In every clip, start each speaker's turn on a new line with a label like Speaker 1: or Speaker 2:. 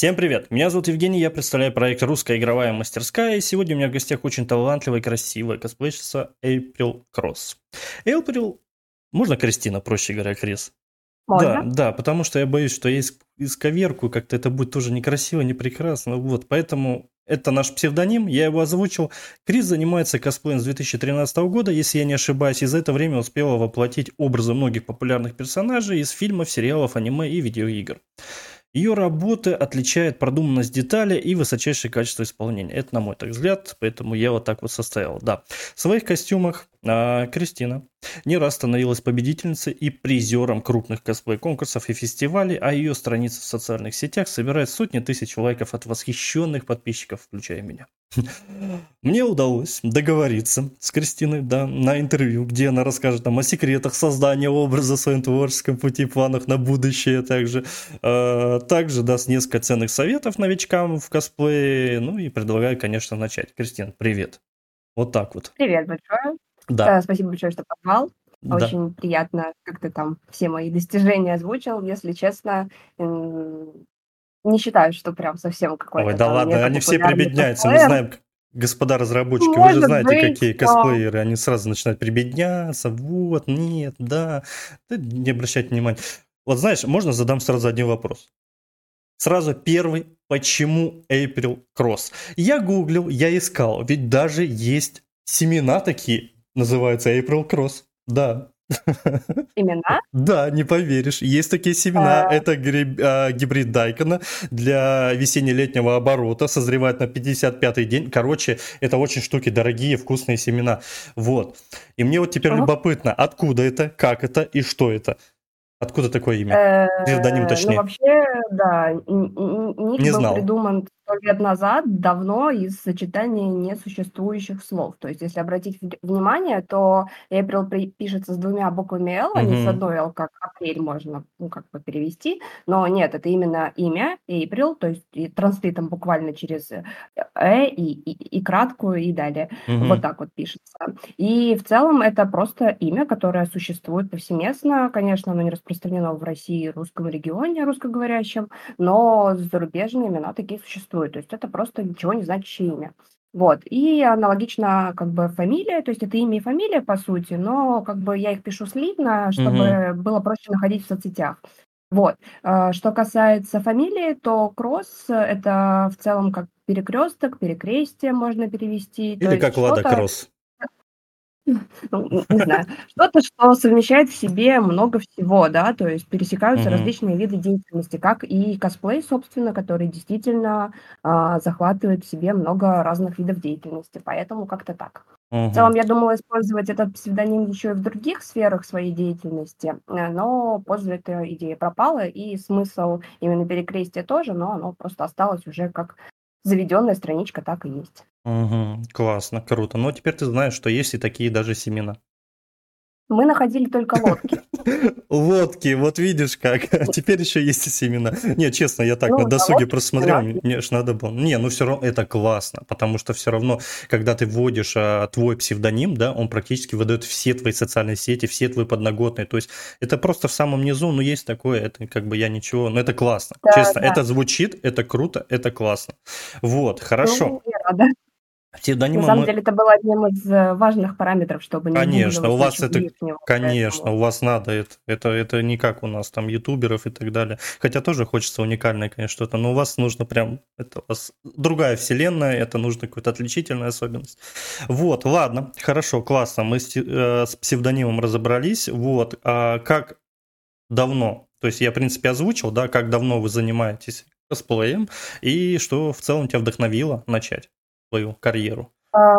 Speaker 1: Всем привет! Меня зовут Евгений, я представляю проект «Русская игровая мастерская», и сегодня у меня в гостях очень талантливая и красивая косплейщица Эйприл Кросс. Эйприл, можно Кристина, проще говоря, Крис?
Speaker 2: Можно.
Speaker 1: Да, да, потому что я боюсь, что я исковерку, как-то это будет тоже некрасиво, не прекрасно, вот, поэтому это наш псевдоним, я его озвучил. Крис занимается косплеем с 2013 года, если я не ошибаюсь, и за это время успела воплотить образы многих популярных персонажей из фильмов, сериалов, аниме и видеоигр. Ее работы отличает продуманность детали и высочайшее качество исполнения. Это на мой так взгляд, поэтому я вот так вот составил. Да, в своих костюмах а, Кристина не раз становилась победительницей и призером крупных косплей-конкурсов и фестивалей, а ее страницы в социальных сетях собирают сотни тысяч лайков от восхищенных подписчиков, включая меня. Мне удалось договориться с Кристиной да, на интервью, где она расскажет нам о секретах создания образа своем творческом пути, планах на будущее, также, э, также даст несколько ценных советов новичкам в косплее, ну и предлагаю, конечно, начать. Кристина, привет. Вот так вот.
Speaker 2: Привет большое.
Speaker 1: Да.
Speaker 2: Спасибо большое, что позвал.
Speaker 1: Да.
Speaker 2: Очень приятно, как ты там все мои достижения озвучил. Если честно, не считаю, что прям совсем какой-то
Speaker 1: Ой, да ладно, они все прибедняются. Мы знаем, господа разработчики, вы же
Speaker 2: Может
Speaker 1: знаете,
Speaker 2: быть,
Speaker 1: какие
Speaker 2: но
Speaker 1: косплееры. Они сразу начинают прибедняться. Вот, нет, да. Ты не обращайте внимания. Вот знаешь, можно задам сразу один вопрос. Сразу первый. Почему April Cross? Я гуглил, я искал. Ведь даже есть семена такие, называются April Cross. Да.
Speaker 2: имена.
Speaker 1: Да, не поверишь. Есть такие семена.
Speaker 2: Э,
Speaker 1: Это гриб- а, гибрид Дайкона для весенне-летнего оборота. Созревает на 55-й день. Короче, это очень штуки дорогие, вкусные семена. Вот. И мне вот теперь
Speaker 2: ага.
Speaker 1: любопытно, откуда это, как это и что это. Откуда такое имя? Псевдоним
Speaker 2: Э, Ну,
Speaker 1: точнее.
Speaker 2: вообще, да, ник
Speaker 1: Не
Speaker 2: был
Speaker 1: знал.
Speaker 2: придуман сто лет назад, давно, из сочетания несуществующих слов. То есть, если обратить внимание, то April пишется с двумя буквами L, а не с одной L, как апрель можно, ну, как бы перевести. Но нет, это именно имя April, то есть и транслитом буквально через э и, и, и краткую, и далее. Вот
Speaker 1: Мгм.
Speaker 2: так вот пишется. И в целом это просто имя, которое существует повсеместно. Конечно, оно не распространено в России русском регионе, русскоговорящем, но зарубежные имена такие существуют. То есть это просто ничего не значащее имя. Вот. И аналогично как бы фамилия, то есть это имя и фамилия, по сути, но как бы я их пишу слитно, чтобы было проще находить в соцсетях. Вот. А, Что касается фамилии, то кросс– это в целом как перекресток, перекрестие можно перевести.
Speaker 1: Или как Лада Кросс.
Speaker 2: ну, не знаю, что-то, что совмещает в себе много всего, да, то есть пересекаются различные виды деятельности, как и косплей, собственно, который действительно а, захватывает в себе много разных видов деятельности, поэтому как-то так. В целом, я думала использовать этот псевдоним еще и в других сферах своей деятельности, э, но позже эта идея пропала, и смысл именно перекрестия тоже, но оно просто осталось уже как заведенная страничка, так и есть.
Speaker 1: Мгм. Классно, круто. Ну, теперь ты знаешь, что есть и такие даже семена.
Speaker 2: Мы находили только лодки.
Speaker 1: Лодки, вот видишь как. А теперь еще есть и семена. Не, честно, я так
Speaker 2: Ну,
Speaker 1: на
Speaker 2: да,
Speaker 1: досуге
Speaker 2: лодки,
Speaker 1: просто смотрел,
Speaker 2: семена.
Speaker 1: мне ж надо было. Не, ну все равно это классно, потому что все равно, когда ты вводишь а, твой псевдоним, да, он практически выдает все твои социальные сети, все твои подноготные. То есть это просто в самом низу, ну есть такое, это как бы я ничего, но это классно.
Speaker 2: Да,
Speaker 1: Честно,
Speaker 2: да.
Speaker 1: это звучит, это круто, это классно. Вот, хорошо.
Speaker 2: Ну, я рада. На
Speaker 1: Псевдонимом
Speaker 2: самом
Speaker 1: мы...
Speaker 2: деле это было одним из э, важных параметров, чтобы не
Speaker 1: Конечно, у вас это,
Speaker 2: лишнего,
Speaker 1: конечно,
Speaker 2: поэтому
Speaker 1: у вас надо это, это, это не как у нас там ютуберов и так далее. Хотя тоже хочется уникальное, конечно, что-то, но у вас нужно прям, это у вас другая вселенная, это нужно какую-то отличительную особенность. Вот, ладно, хорошо, классно, мы с, э, с псевдонимом разобрались, вот, а как давно, то есть я, в принципе, озвучил, да, как давно вы занимаетесь косплеем и что в целом тебя вдохновило начать свою карьеру?
Speaker 2: А,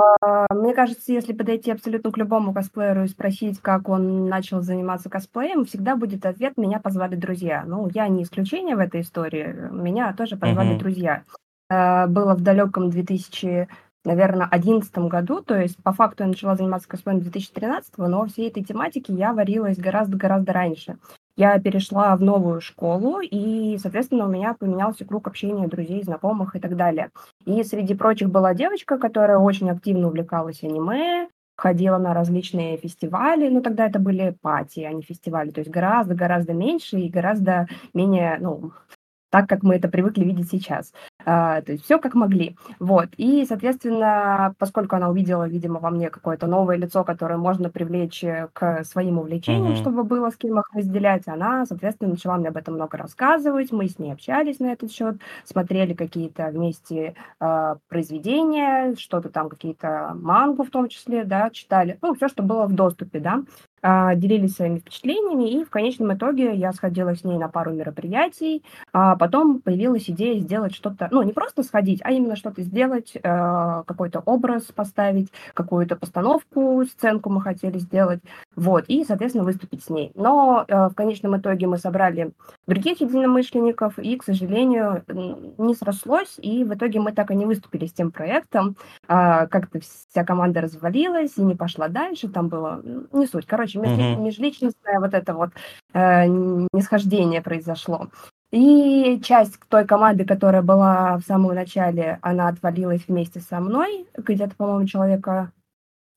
Speaker 2: Мне кажется, если подойти абсолютно к любому косплееру и спросить, как он начал заниматься косплеем, всегда будет ответ «меня позвали друзья». Ну, я не исключение в этой истории, меня тоже позвали
Speaker 1: Мгм.
Speaker 2: друзья. Э, Было в далеком 2000, наверное, 2011 году, то есть по факту я начала заниматься косплеем 2013, но всей этой тематике я варилась гораздо-гораздо раньше. Я перешла в новую школу, и, соответственно, у меня поменялся круг общения друзей, знакомых и так далее. И среди прочих была девочка, которая очень активно увлекалась аниме, ходила на различные фестивали, но тогда это были пати, а не фестивали, то есть гораздо-гораздо меньше и гораздо менее, ну, так, как мы это привыкли видеть сейчас. А, то есть все как могли. Вот. И, соответственно, поскольку она увидела, видимо, во мне какое-то новое лицо, которое можно привлечь э, к своим увлечениям, mm-hmm. чтобы было с кем их разделять, она, соответственно, начала мне об этом много рассказывать. Мы с ней общались на этот счет, смотрели какие-то вместе э, произведения, что-то там, какие-то мангу в том числе, да, читали. Ну, все, что было в доступе, да. А, делились своими впечатлениями, и в конечном итоге я сходила с ней на пару мероприятий, а потом появилась идея сделать что-то, ну, не просто сходить, а именно что-то сделать, а, какой-то образ поставить, какую-то постановку, сценку мы хотели сделать, вот, и, соответственно, выступить с ней. Но а, в конечном итоге мы собрали других единомышленников, и, к сожалению, не срослось, и в итоге мы так и не выступили с тем проектом, как-то вся команда развалилась и не пошла дальше, там было, не суть, короче, межли, межличностное вот это вот э, нисхождение произошло. И часть той команды, которая была в самом начале, она отвалилась вместе со мной, где-то, по-моему, человека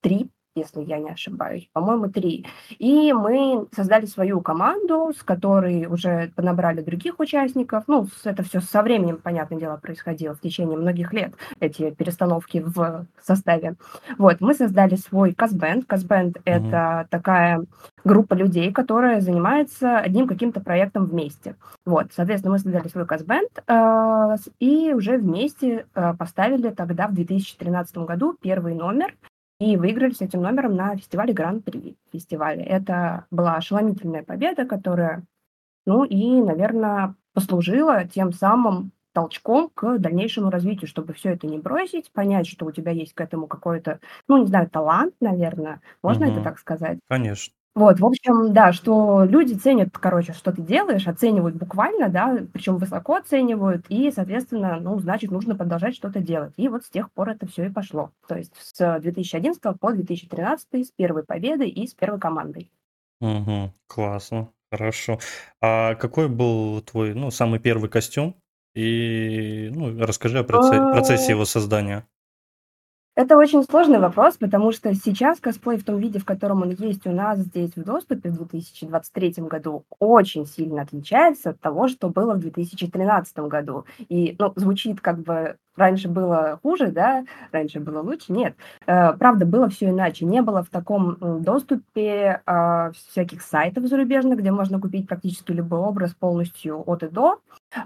Speaker 2: три если я не ошибаюсь, по-моему, три. И мы создали свою команду, с которой уже понабрали других участников. Ну, это все со временем, понятное дело, происходило в течение многих лет, эти перестановки в составе. Вот, мы создали свой Казбенд. Казбенд mm-hmm. — это такая группа людей, которая занимается одним каким-то проектом вместе. Вот, соответственно, мы создали свой Казбенд э, и уже вместе э, поставили тогда в 2013 году первый номер и выиграли с этим номером на фестивале Гран-при фестиваля. Это была ошеломительная победа, которая, ну и, наверное, послужила тем самым толчком к дальнейшему развитию, чтобы все это не бросить, понять, что у тебя есть к этому какой-то, ну, не знаю, талант, наверное, можно угу. это так сказать?
Speaker 1: Конечно.
Speaker 2: Вот, в общем, да, что люди ценят, короче, что ты делаешь, оценивают буквально, да, причем высоко оценивают, и, соответственно, ну, значит, нужно продолжать что-то делать. И вот с тех пор это все и пошло. То есть с 2011 по 2013 с первой победой и с первой командой.
Speaker 1: Угу, классно, хорошо. А какой был твой, ну, самый первый костюм? И, ну, расскажи о процессе, процессе его создания.
Speaker 2: Это очень сложный вопрос, потому что сейчас косплей в том виде, в котором он есть у нас здесь в доступе в 2023 году, очень сильно отличается от того, что было в 2013 году. И ну, звучит как бы раньше было хуже, да, раньше было лучше. Нет, э, правда, было все иначе. Не было в таком доступе э, всяких сайтов зарубежных, где можно купить практически любой образ полностью от и до.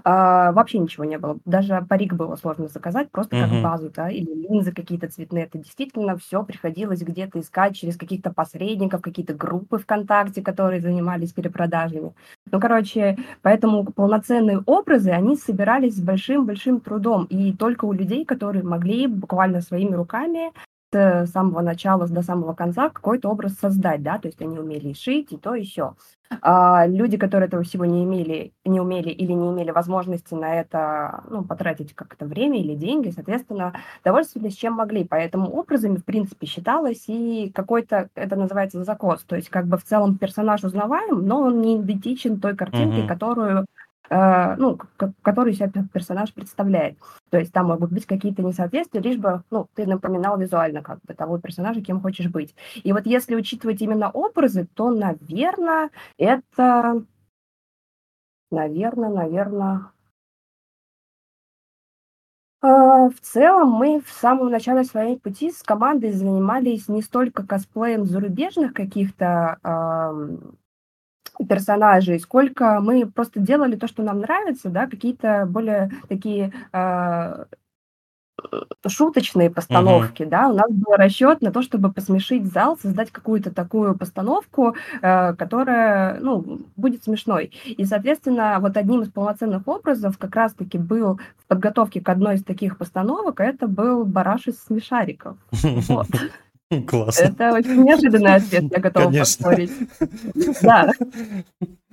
Speaker 2: А, вообще ничего не было. Даже парик было сложно заказать, просто как Мгм. базу, да, или линзы какие-то цветные. Это действительно все приходилось где-то искать через каких-то посредников, какие-то группы ВКонтакте, которые занимались перепродажами. Ну, короче, поэтому полноценные образы, они собирались с большим-большим трудом. И только у людей, которые могли буквально своими руками с самого начала до самого конца какой-то образ создать, да, то есть они умели шить и то, и все. А люди, которые этого всего не имели, не умели или не имели возможности на это, ну, потратить как-то время или деньги, соответственно, довольствовались чем могли. Поэтому образами, в принципе, считалось и какой-то, это называется закос, то есть как бы в целом персонаж узнаваем, но он не идентичен той картинке, mm-hmm. которую ну, который себя персонаж представляет. То есть там могут быть какие-то несоответствия, лишь бы, ну, ты напоминал визуально как бы того персонажа, кем хочешь быть. И вот если учитывать именно образы, то, наверное, это... Наверное, наверное... В целом мы в самом начале своей пути с командой занимались не столько косплеем зарубежных каких-то персонажей, сколько мы просто делали то, что нам нравится, да, какие-то более такие э, шуточные постановки, uh-huh. да, у нас был расчет на то, чтобы посмешить зал, создать какую-то такую постановку, э, которая, ну, будет смешной. И, соответственно, вот одним из полноценных образов как раз-таки был в подготовке к одной из таких постановок, это был Бараш из смешариков. Вот.
Speaker 1: Классно.
Speaker 2: Это очень неожиданный ответ, я готова Конечно. поспорить. Да.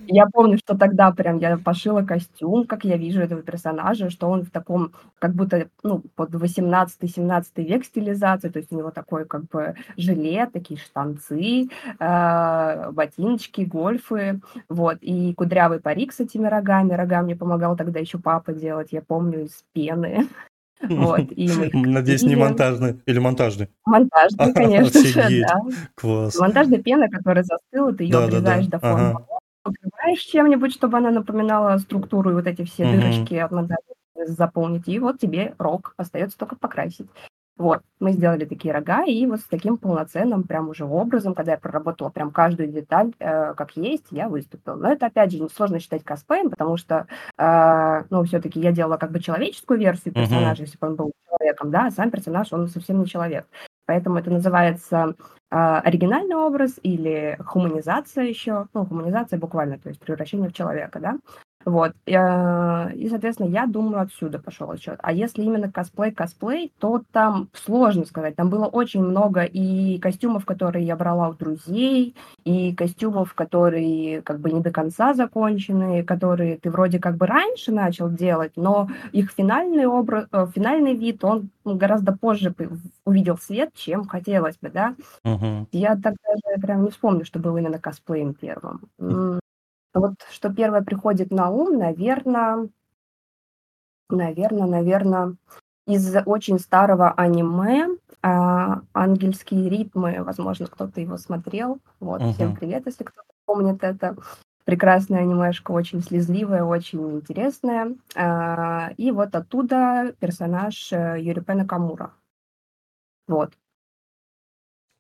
Speaker 2: Я помню, что тогда прям я пошила костюм, как я вижу этого персонажа, что он в таком, как будто, ну, под 18-17 век стилизации, то есть у него такой, как бы, жилет, такие штанцы, э, ботиночки, гольфы, вот, и кудрявый парик с этими рогами, рога мне помогал тогда еще папа делать, я помню, из пены,
Speaker 1: вот, и мы Надеюсь, не монтажный или монтажный?
Speaker 2: Монтажный, конечно же,
Speaker 1: да. Класс.
Speaker 2: Монтажная пена, которая застыла, ты ее Да-да-да. обрезаешь до формы Ага. покрываешь чем-нибудь, чтобы она напоминала структуру и вот эти все mm-hmm. дырочки от модели заполнить, и вот тебе рог, остается только покрасить. Вот, мы сделали такие рога, и вот с таким полноценным прям уже образом, когда я проработала прям каждую деталь, э, как есть, я выступила. Но это, опять же, сложно считать косплеем, потому что, э, ну, все-таки я делала как бы человеческую версию персонажа, mm-hmm. если бы он был человеком, да, а сам персонаж, он совсем не человек. Поэтому это называется э, оригинальный образ или хуманизация еще, ну, хуманизация буквально, то есть превращение в человека, да. Вот. И, соответственно, я думаю, отсюда пошел отчет. А если именно косплей-косплей, то там сложно сказать. Там было очень много и костюмов, которые я брала у друзей, и костюмов, которые как бы не до конца закончены, которые ты вроде как бы раньше начал делать, но их финальный образ, э, финальный вид, он гораздо позже увидел свет, чем хотелось бы, да. Uh-huh. Я так даже прям не вспомню, что был именно косплеем первым. Вот что первое приходит на ум, наверное, наверное, наверное, из очень старого аниме а, «Ангельские ритмы», возможно, кто-то его смотрел. Вот, uh-huh. всем привет, если кто-то помнит это. Прекрасная анимешка, очень слезливая, очень интересная. А, и вот оттуда персонаж э, Юрипе Накамура. Вот.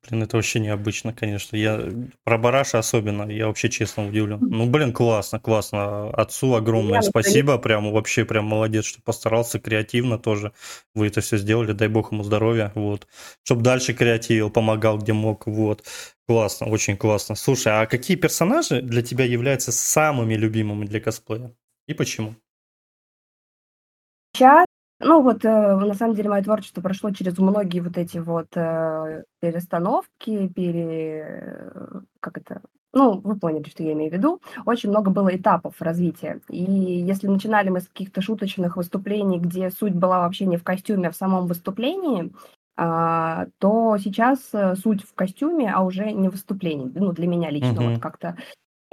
Speaker 1: Блин, это вообще необычно, конечно. Я про Бараша особенно, я вообще честно удивлен. Ну, блин, классно, классно. Отцу огромное спасибо, прям вообще прям молодец, что постарался креативно тоже. Вы это все сделали, дай бог ему здоровья, вот. Чтоб дальше креативил, помогал где мог, вот. Классно, очень классно. Слушай, а какие персонажи для тебя являются самыми любимыми для косплея? И почему?
Speaker 2: Сейчас ну вот, э, на самом деле, мое творчество прошло через многие вот эти вот э, перестановки, пере... как это? Ну, вы поняли, что я имею в виду. Очень много было этапов развития. И если начинали мы с каких-то шуточных выступлений, где суть была вообще не в костюме, а в самом выступлении, а, то сейчас э, суть в костюме, а уже не в выступлении. Ну, для меня лично вот как-то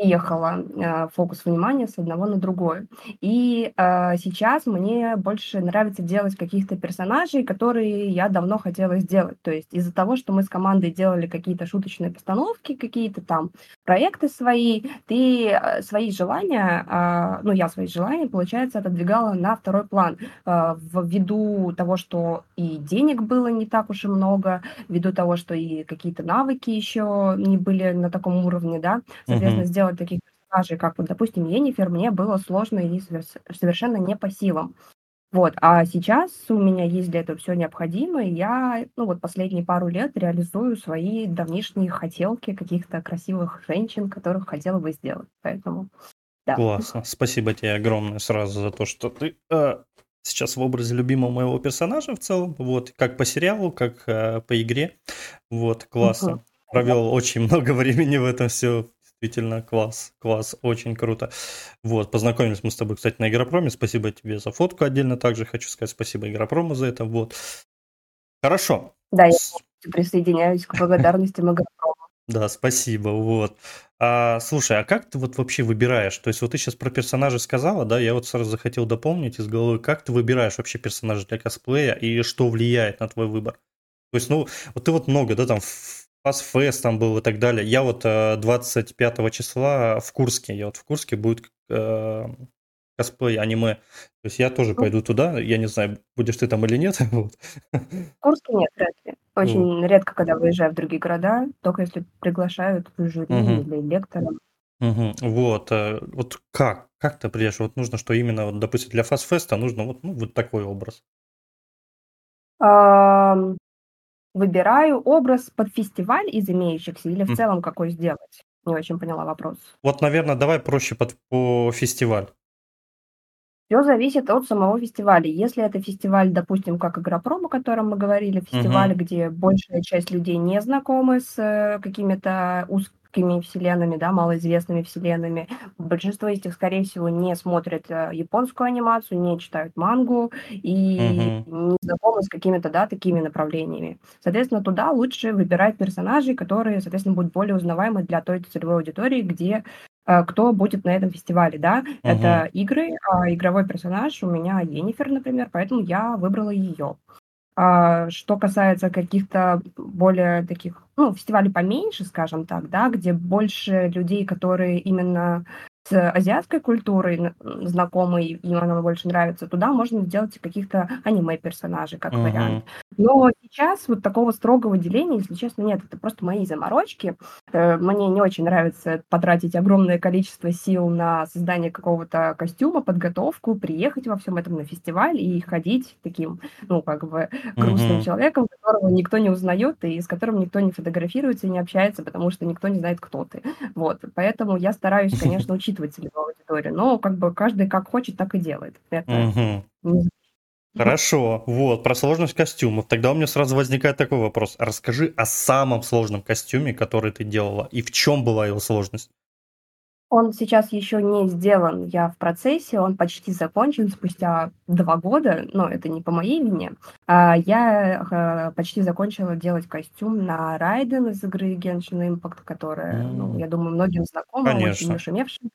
Speaker 2: ехала э, фокус внимания с одного на другое. И э, сейчас мне больше нравится делать каких-то персонажей, которые я давно хотела сделать. То есть из-за того, что мы с командой делали какие-то шуточные постановки, какие-то там проекты свои, ты э, свои желания, э, ну я свои желания, получается, отодвигала на второй план э, ввиду того, что и денег было не так уж и много, ввиду того, что и какие-то навыки еще не были на таком уровне, да, соответственно, сделать таких персонажей, как вот, допустим, Енифер, мне было сложно и совершенно не по силам. Вот, а сейчас у меня есть для этого все необходимое, я, ну вот последние пару лет реализую свои давнишние хотелки каких-то красивых женщин, которых хотела бы сделать, поэтому
Speaker 1: да. Классно, спасибо тебе огромное сразу за то, что ты э, сейчас в образе любимого моего персонажа в целом, вот, как по сериалу, как э, по игре, вот, классно. Угу. Провел очень много времени в этом все, Действительно, класс, класс, очень круто. Вот, познакомились мы с тобой, кстати, на Игропроме. Спасибо тебе за фотку отдельно также. Хочу сказать спасибо Игропрому за это. Вот. Хорошо.
Speaker 2: Да, я присоединяюсь к благодарности Игропрома.
Speaker 1: Да, спасибо, вот. А, слушай, а как ты вот вообще выбираешь? То есть вот ты сейчас про персонажей сказала, да, я вот сразу захотел дополнить из головы, как ты выбираешь вообще персонажа для косплея и что влияет на твой выбор? То есть, ну, вот ты вот много, да, там Фастфест там был и так далее. Я вот 25 э, числа в Курске, я вот в Курске будет э, косплей аниме. То есть я тоже пойду туда. Я не знаю, будешь ты там или нет. Вот.
Speaker 2: В Курске нет, вряд ли. Очень вот. редко, когда выезжаю в другие города, только если приглашают в жюри угу. или лектора.
Speaker 1: Угу. Вот, э, вот как? Как ты приедешь? Вот нужно, что именно, вот, допустим, для Фастфеста нужно вот, ну, вот такой образ.
Speaker 2: Выбираю образ под фестиваль из имеющихся или в целом какой сделать? Не очень поняла вопрос.
Speaker 1: Вот, наверное, давай проще под, по фестиваль.
Speaker 2: Все зависит от самого фестиваля. Если это фестиваль, допустим, как Игропром, о котором мы говорили, фестиваль, угу. где большая часть людей не знакомы с э, какими-то уз узкими вселенными, да, малоизвестными вселенными. Большинство из них, скорее всего, не смотрят э, японскую анимацию, не читают мангу и угу. не знакомы с какими-то, да, такими направлениями. Соответственно, туда лучше выбирать персонажей, которые, соответственно, будут более узнаваемы для той целевой аудитории, где кто будет на этом фестивале, да, uh это игры, а игровой персонаж у меня Енифер, например, поэтому я выбрала ее. А, что касается каких-то более таких, ну, фестивалей поменьше, скажем так, да, где больше людей, которые именно с азиатской культурой знакомы, и им она больше нравится, туда можно сделать каких-то аниме-персонажей, как uh-huh. вариант. Но сейчас вот такого строгого деления, если честно, нет. Это просто мои заморочки. Э, мне не очень нравится потратить огромное количество сил на создание какого-то костюма, подготовку, приехать во всем этом на фестиваль и ходить таким, ну, как бы грустным uh-huh. человеком, которого никто не узнает и с которым никто не фотографируется и не общается, потому что никто не знает, кто ты. Вот. Поэтому я стараюсь, конечно, учиться учитывать целевую аудиторию, но как бы каждый как хочет, так и делает. Это
Speaker 1: угу. Хорошо, вот, про сложность костюмов. Тогда у меня сразу возникает такой вопрос. Расскажи о самом сложном костюме, который ты делала, и в чем была его сложность?
Speaker 2: Он сейчас еще не сделан, я в процессе, он почти закончен спустя два года, но это не по моей вине. А я э, почти закончила делать костюм на Райден из игры Genshin Impact, которая, ну, я думаю, многим знакома, очень
Speaker 1: Конечно.
Speaker 2: нашумевшая.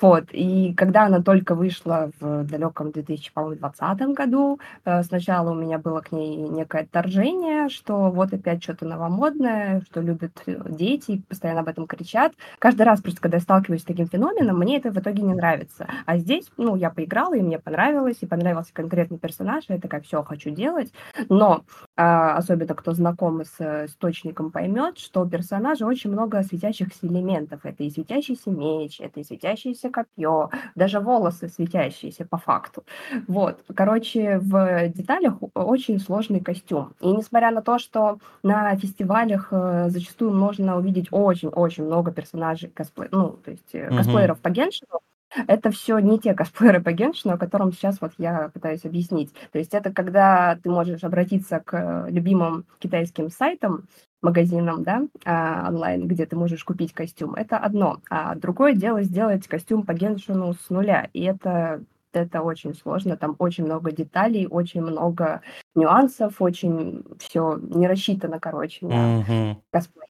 Speaker 2: Вот, и когда она только вышла в далеком 2020 году, э, сначала у меня было к ней некое отторжение, что вот опять что-то новомодное, что любят э, дети, постоянно об этом кричат. Каждый раз просто, когда я сталкиваюсь с таким феноменом, мне это в итоге не нравится. А здесь, ну, я поиграла, и мне понравилось, и понравился конкретный персонаж, и я такая, все, хочу делать. Но, а, особенно кто знаком с э, источником, поймет, что у персонажа очень много светящихся элементов. Это и светящийся меч, это и светящий светящееся копье, даже волосы светящиеся по факту. Вот, короче, в деталях очень сложный костюм. И несмотря на то, что на фестивалях э, зачастую можно увидеть очень-очень много персонажей косплей, ну, то есть uh-huh. косплееров по геншину, это все не те косплееры по геншину, о котором сейчас вот я пытаюсь объяснить. То есть это когда ты можешь обратиться к любимым китайским сайтам, магазинам, да, а, онлайн, где ты можешь купить костюм, это одно. А другое дело сделать костюм по геншину с нуля. И это это очень сложно, там очень много деталей, очень много нюансов, очень все не рассчитано, короче, на uh-huh. косплей.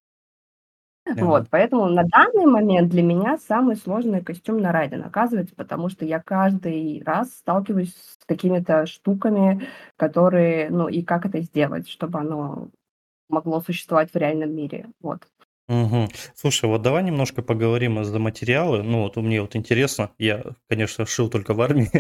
Speaker 2: Uh-huh. Вот, поэтому на данный момент для меня самый сложный костюм на Райден оказывается, потому что я каждый раз сталкиваюсь с какими-то штуками, которые, ну, и как это сделать, чтобы оно могло существовать в реальном мире. Вот.
Speaker 1: Угу. Слушай, вот давай немножко поговорим за материалы. Ну, вот мне вот интересно, я, конечно, шил только в армии.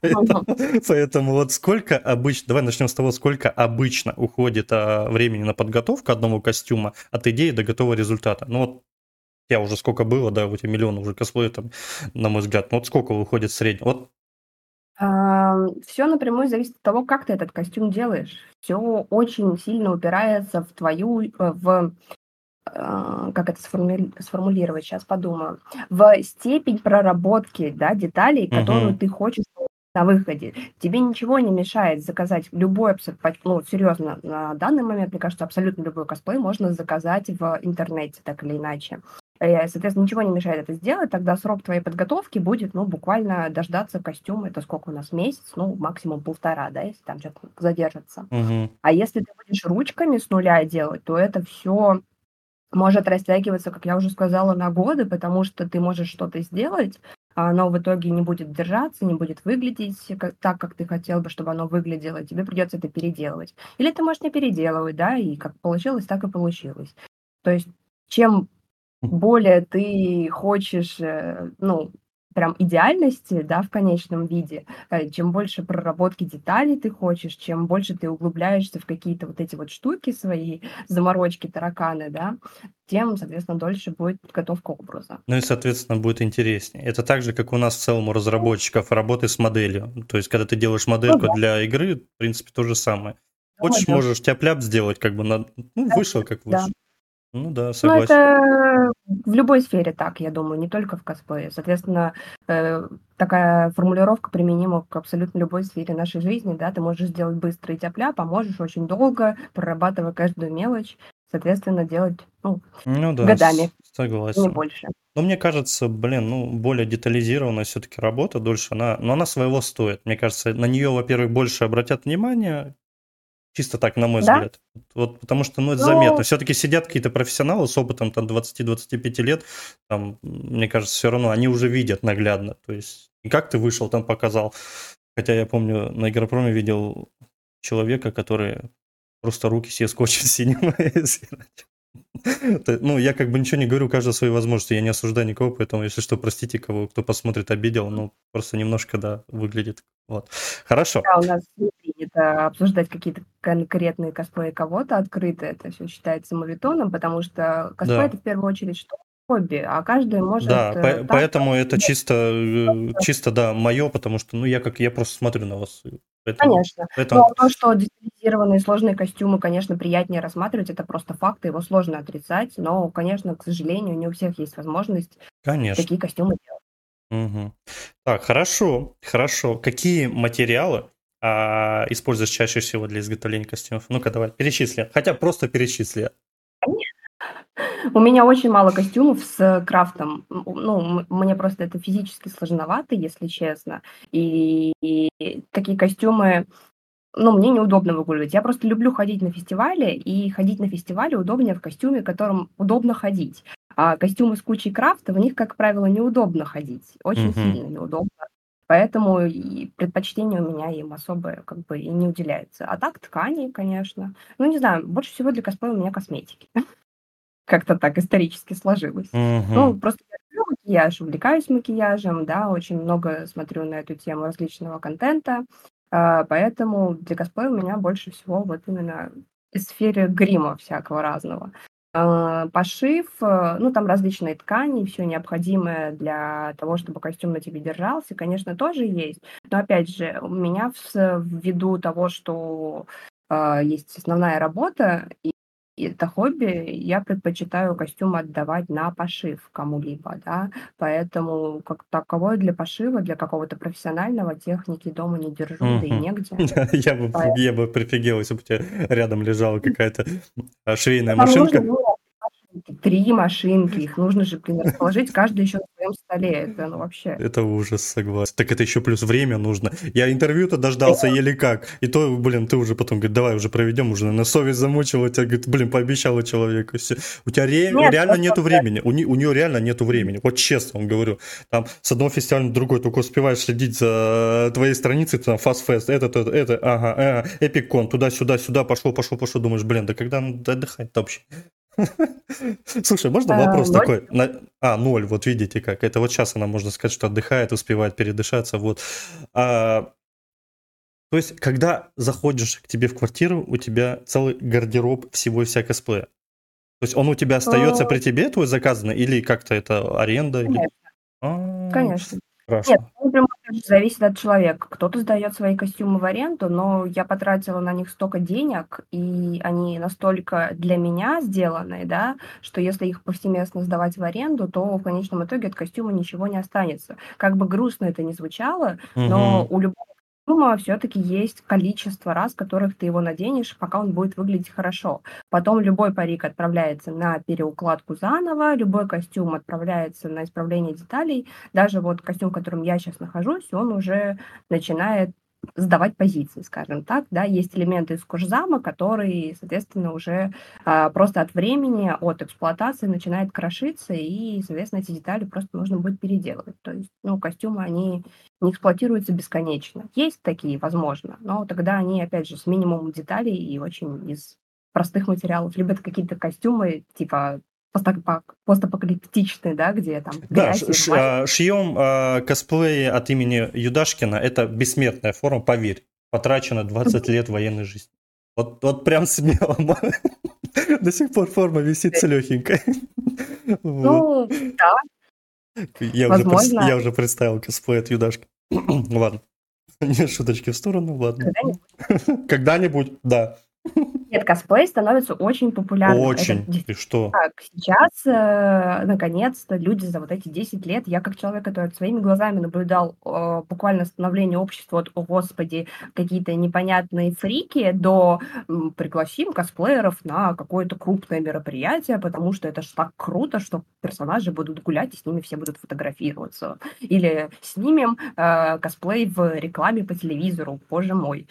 Speaker 1: Поэтому, вот сколько обычно, давай начнем с того, сколько обычно уходит а, времени на подготовку одного костюма от идеи до готового результата. Ну вот я уже сколько было, да, у тебя миллион уже косплеев там, на мой взгляд. Ну вот сколько выходит в среднем? Вот
Speaker 2: все напрямую зависит от того, как ты этот костюм делаешь. Все очень сильно упирается в твою, э, в а, как это сформулировать, сейчас подумаю, в степень проработки, да, деталей, которую Мгм. ты хочешь на выходе. Тебе ничего не мешает заказать любой, абсо- ну, серьезно, на данный момент, мне кажется, абсолютно любой косплей можно заказать в интернете, так или иначе. Э, соответственно, ничего не мешает это сделать, тогда срок твоей подготовки будет, ну, буквально дождаться костюма, это сколько у нас, месяц, ну, максимум полтора, да, если там что-то задержится.
Speaker 1: Угу.
Speaker 2: А если ты будешь ручками с нуля делать, то это все может растягиваться, как я уже сказала, на годы, потому что ты можешь что-то сделать, а оно в итоге не будет держаться, не будет выглядеть как, так, как ты хотел бы, чтобы оно выглядело, и тебе придется это переделывать. Или ты можешь не переделывать, да, и как получилось, так и получилось. То есть чем более ты хочешь, э, ну, прям идеальности, да, в конечном виде, э, чем больше проработки деталей ты хочешь, чем больше ты углубляешься в какие-то вот эти вот штуки свои, заморочки, тараканы, да, тем, соответственно, дольше будет подготовка образа.
Speaker 1: Ну и, соответственно, будет интереснее. Это так же, как у нас в целом у разработчиков работы с моделью. То есть, когда ты делаешь модельку ну, да. для игры, в принципе, то же самое. Хочешь, да. можешь тяп-ляп сделать, как бы, на... ну, вышел, как вышел. Да. Ну да, согласен.
Speaker 2: Ну, это в любой сфере так, я думаю, не только в косплее. Соответственно, э, такая формулировка применима к абсолютно любой сфере нашей жизни, да, ты можешь сделать быстро и тяп-ляп, а можешь очень долго, прорабатывая каждую мелочь, соответственно, делать, ну,
Speaker 1: ну да,
Speaker 2: годами,
Speaker 1: согласен.
Speaker 2: не больше.
Speaker 1: Но мне кажется, блин, ну, более детализированная все-таки работа, дольше она, но она своего стоит. Мне кажется, на нее, во-первых, больше обратят внимание, Чисто так, на мой да? взгляд. Вот потому что, ну, это ну... заметно. Все-таки сидят какие-то профессионалы с опытом там 20-25 лет, там, мне кажется, все равно они уже видят наглядно. То есть, и как ты вышел там показал. Хотя я помню, на Игропроме видел человека, который просто руки себе скотчем синим. Ну, я как бы ничего не говорю, каждый свои возможности, я не осуждаю никого, поэтому, если что, простите кого, кто посмотрит, обидел, ну, просто немножко, да, выглядит, вот. Хорошо.
Speaker 2: Да, у нас не принято обсуждать какие-то конкретные косплеи кого-то открыто, это все считается мавитоном, потому что косплей
Speaker 1: Да.
Speaker 2: это в первую очередь что? Хобби, а каждый может...
Speaker 1: Да,
Speaker 2: э,
Speaker 1: по-
Speaker 2: так
Speaker 1: поэтому это чисто, э, чисто, да, мое, потому что, ну, я как, я просто смотрю на вас, поэтому,
Speaker 2: Конечно. Но
Speaker 1: поэтому,
Speaker 2: то, что детализированные сложные костюмы, конечно, приятнее рассматривать, это просто факт, его сложно отрицать, но, конечно, к сожалению, не у всех есть возможность
Speaker 1: конечно.
Speaker 2: такие костюмы делать.
Speaker 1: Мгм. Так, хорошо, хорошо. Какие материалы а, используешь чаще всего для изготовления костюмов? Ну-ка, давай, перечисли. Хотя просто перечисли.
Speaker 2: У меня очень мало костюмов с крафтом. М, Ну, мне просто это физически сложновато, если честно. И, и такие костюмы, ну, мне неудобно выгуливать. Я просто люблю ходить на фестивали, и ходить на фестивале удобнее в костюме, в котором удобно ходить. А костюмы с кучей крафта, в них, как правило, неудобно ходить. Очень
Speaker 1: Мгм.
Speaker 2: сильно неудобно. Поэтому и предпочтение у меня им особо как бы и не уделяется. А так ткани, конечно. Ну, не знаю, больше всего для косплея у меня косметики. Как-то так исторически сложилось. Ну,
Speaker 1: Мгм.
Speaker 2: просто я люблю макияж, увлекаюсь макияжем, да, очень много смотрю на эту тему различного контента, а, поэтому для косплея у меня больше всего вот именно в сфере грима всякого разного. А, Пошив, э, ну, там различные ткани, все необходимое для того, чтобы костюм на тебе держался, конечно, тоже есть. Но, опять же, у меня в- ввиду того, что а, есть основная работа, и это хобби, я предпочитаю костюм отдавать на пошив кому-либо, да, поэтому как таковой для пошива, для какого-то профессионального техники дома не держу, да и негде.
Speaker 1: Я бы, я бы прифигел, если бы у тебя рядом лежала какая-то а, швейная машинка.
Speaker 2: Три машинки, их нужно же, блин, расположить каждый еще на своем столе, это ну вообще.
Speaker 1: Это ужас, согласен. Так это еще плюс время нужно. Я интервью-то дождался еле как. И то, блин, ты уже потом говорит, давай уже проведем, уже на совесть замучила тебя, говорит, блин, пообещала человеку. Все. У тебя ре-
Speaker 2: Нет,
Speaker 1: реально нету времени. У, не- у нее реально нету времени. Вот честно вам говорю. Там с одного фестиваля на другой только успеваешь следить за твоей страницей, там Fast Fest, это, это, это, ага, ага, Эпикон, туда-сюда, сюда, пошло, пошло, пошло. Думаешь, блин, да когда надо отдыхать-то вообще? Слушай, можно
Speaker 2: А,
Speaker 1: вопрос такой? А, ноль, вот видите как. Это вот сейчас она, можно сказать, что отдыхает, успевает передышаться. Вот. А, то есть, когда заходишь к тебе в квартиру, у тебя целый гардероб всего и вся косплея. То есть он у тебя остается
Speaker 2: А.
Speaker 1: при тебе, твой заказанный, или как-то это аренда? Или...
Speaker 2: Конечно,
Speaker 1: А,
Speaker 2: конечно. Нет, прям опять же, зависит от человека. Кто-то сдает свои костюмы в аренду, но я потратила на них столько денег, и они настолько для меня сделаны, да, что если их повсеместно сдавать в аренду, то в конечном итоге от костюма ничего не останется. Как бы грустно это ни звучало, но
Speaker 1: Мгм.
Speaker 2: у любого костюма все-таки есть количество раз, которых ты его наденешь, пока он будет выглядеть хорошо. Потом любой парик отправляется на переукладку заново, любой костюм отправляется на исправление деталей. Даже вот костюм, в котором я сейчас нахожусь, он уже начинает сдавать позиции, скажем так, да, есть элементы из кожзама, которые, соответственно, уже а, просто от времени, от эксплуатации начинает крошиться, и, соответственно, эти детали просто нужно будет переделывать. То есть, ну, костюмы, они не эксплуатируются бесконечно. Есть такие, возможно, но тогда они, опять же, с минимумом деталей и очень из простых материалов. Либо это какие-то костюмы, типа постапок- постапокалиптичные, да, где там
Speaker 1: Да,
Speaker 2: грязь и
Speaker 1: ш- шьем а, косплеи от имени Юдашкина. Это бессмертная форма, поверь. Потрачено 20 лет военной жизни. Вот, вот прям смело. До сих пор форма висит целехенькая.
Speaker 2: Ну, да,
Speaker 1: Я, уже, я уже представил косплей от Юдашки. Ладно. Не шуточки в сторону, ладно.
Speaker 2: когда-нибудь.
Speaker 1: Когда-нибудь, да.
Speaker 2: Нет, косплей становится очень популярным. Это
Speaker 1: Очень.
Speaker 2: действительно
Speaker 1: И что?
Speaker 2: так. Сейчас, э, наконец-то, люди за вот эти 10 лет, я как человек, который своими глазами наблюдал э, буквально становление общества от «О, Господи, какие-то непонятные фрики» до м, «Пригласим косплееров на какое-то крупное мероприятие, потому что это ж так круто, что персонажи будут гулять, и с ними все будут фотографироваться». Или «Снимем э, косплей в рекламе по телевизору, боже мой».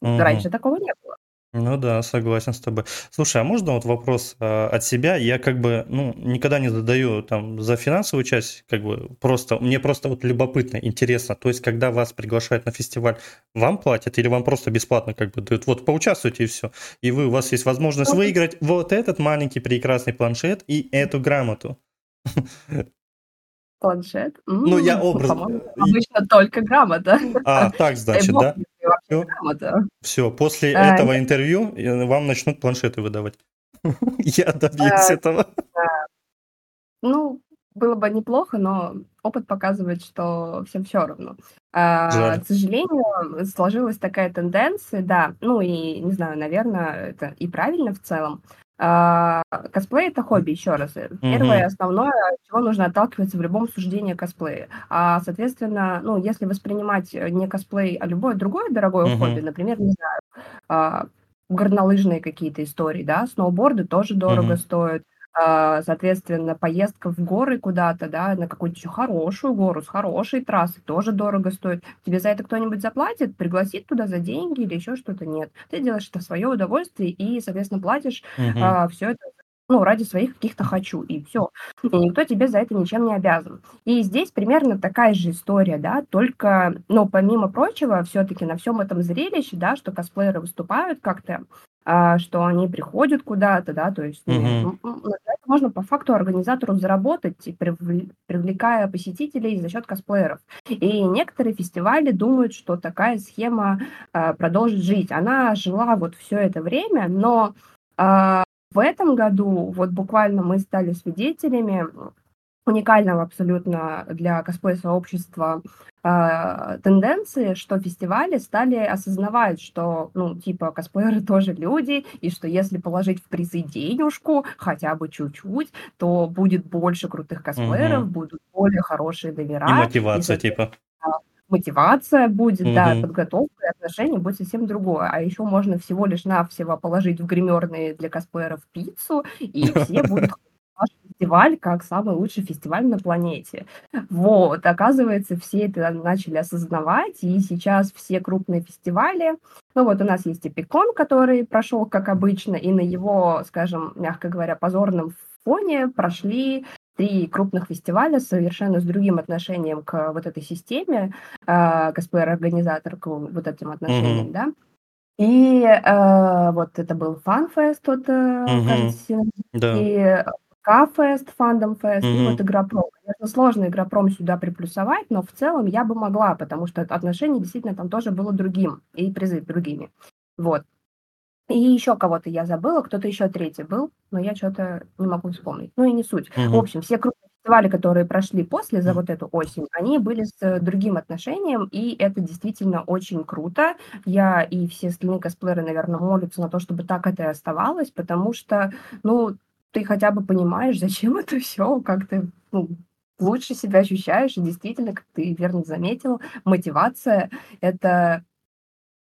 Speaker 1: Мгм.
Speaker 2: Раньше такого не было.
Speaker 1: Ну да, согласен с тобой. Слушай, а можно вот вопрос э, от себя? Я как бы, ну, никогда не задаю там за финансовую часть, как бы просто, мне просто вот любопытно, интересно. То есть, когда вас приглашают на фестиваль, вам платят или вам просто бесплатно как бы дают? Вот поучаствуйте и все. И вы, у вас есть возможность выиграть вот этот маленький прекрасный планшет и эту грамоту.
Speaker 2: Планшет?
Speaker 1: Ну, я образ...
Speaker 2: Обычно только грамота.
Speaker 1: А, так, значит, да? Все,
Speaker 2: грамота.
Speaker 1: все. После
Speaker 2: А,
Speaker 1: этого
Speaker 2: нет,
Speaker 1: интервью вам начнут планшеты выдавать. Я добьюсь
Speaker 2: а,
Speaker 1: этого.
Speaker 2: да. Ну, было бы неплохо, но опыт показывает, что всем все равно. А,
Speaker 1: Жаль.
Speaker 2: к сожалению, сложилась такая тенденция, да, ну и, не знаю, наверное, это и правильно в целом. А, косплей- это хобби, еще раз. Первое
Speaker 1: Мгм.
Speaker 2: основное, от чего нужно отталкиваться в любом суждении о косплее. А, соответственно, ну, если воспринимать, э, не косплей, а любое другое дорогое хобби,
Speaker 1: Мгм.
Speaker 2: например, не знаю, а, горнолыжные какие-то истории, да, сноуборды тоже дорого
Speaker 1: Мгм.
Speaker 2: стоят. А, соответственно, поездка в горы куда-то, да, на какую-то еще хорошую гору с хорошей трассой тоже дорого стоит. Тебе за это кто-нибудь заплатит, пригласит туда за деньги или еще что-то? Нет. Ты делаешь это в свое удовольствие и, соответственно, платишь
Speaker 1: Мгм.
Speaker 2: все это ну, ради своих каких-то хочу, и все. И никто тебе за это ничем не обязан. И здесь примерно такая же история, да, только, ну, помимо прочего, все-таки на всем этом зрелище, да, что косплееры выступают как-то, а, что они приходят куда-то, да, то есть ну, на это можно по факту организатору заработать, привлекая посетителей за счет косплееров. И некоторые фестивали думают, что такая схема а, продолжит жить. Она жила вот все это время, но а, в этом году вот буквально мы стали свидетелями уникального абсолютно для косплей-сообщества а, тенденции, что фестивали стали осознавать, что, ну, типа, косплееры тоже люди, и что если положить в призы денежку, хотя бы чуть-чуть, то будет больше крутых косплееров,
Speaker 1: Мгм.
Speaker 2: будут более хорошие
Speaker 1: И
Speaker 2: номера, и,
Speaker 1: мотивация,
Speaker 2: соответственно,
Speaker 1: типа.
Speaker 2: мотивация будет, да,
Speaker 1: Мгм.
Speaker 2: подготовка и отношение будет совсем другое. А еще можно всего лишь навсего положить в гримерные для косплееров пиццу, и все будут фестиваль как самый лучший фестиваль на планете. Вот, оказывается, все это начали осознавать, и сейчас все крупные фестивали, ну вот у нас есть Эпикон, который прошел как обычно, и на его, скажем, мягко говоря, позорном фоне прошли три крупных фестиваля совершенно с другим отношением к вот этой системе, э, косплеер-организатор к вот этим отношениям,
Speaker 1: Мгм.
Speaker 2: да. И э, вот это был фан-фест, вот,
Speaker 1: Мгм.
Speaker 2: кажется,
Speaker 1: Да.
Speaker 2: и К-фест, фандом-фест, и вот. Игропром. Конечно, сложно Игропром сюда приплюсовать, но в целом я бы могла, потому что отношение действительно там тоже было другим, и призы другими. Вот. И еще кого-то я забыла, кто-то еще третий был, но я что-то не могу вспомнить. Ну и не суть. В
Speaker 1: Мгм.
Speaker 2: общем, все крупные фестивали, которые прошли после, за вот эту осень, они были с другим отношением, и это действительно очень круто. Я и все остальные косплееры, наверное, молятся на то, чтобы так это и оставалось, потому что, ну, ты хотя бы понимаешь, зачем это все, как ты ну, лучше себя ощущаешь, и действительно, как ты верно заметил, мотивация – это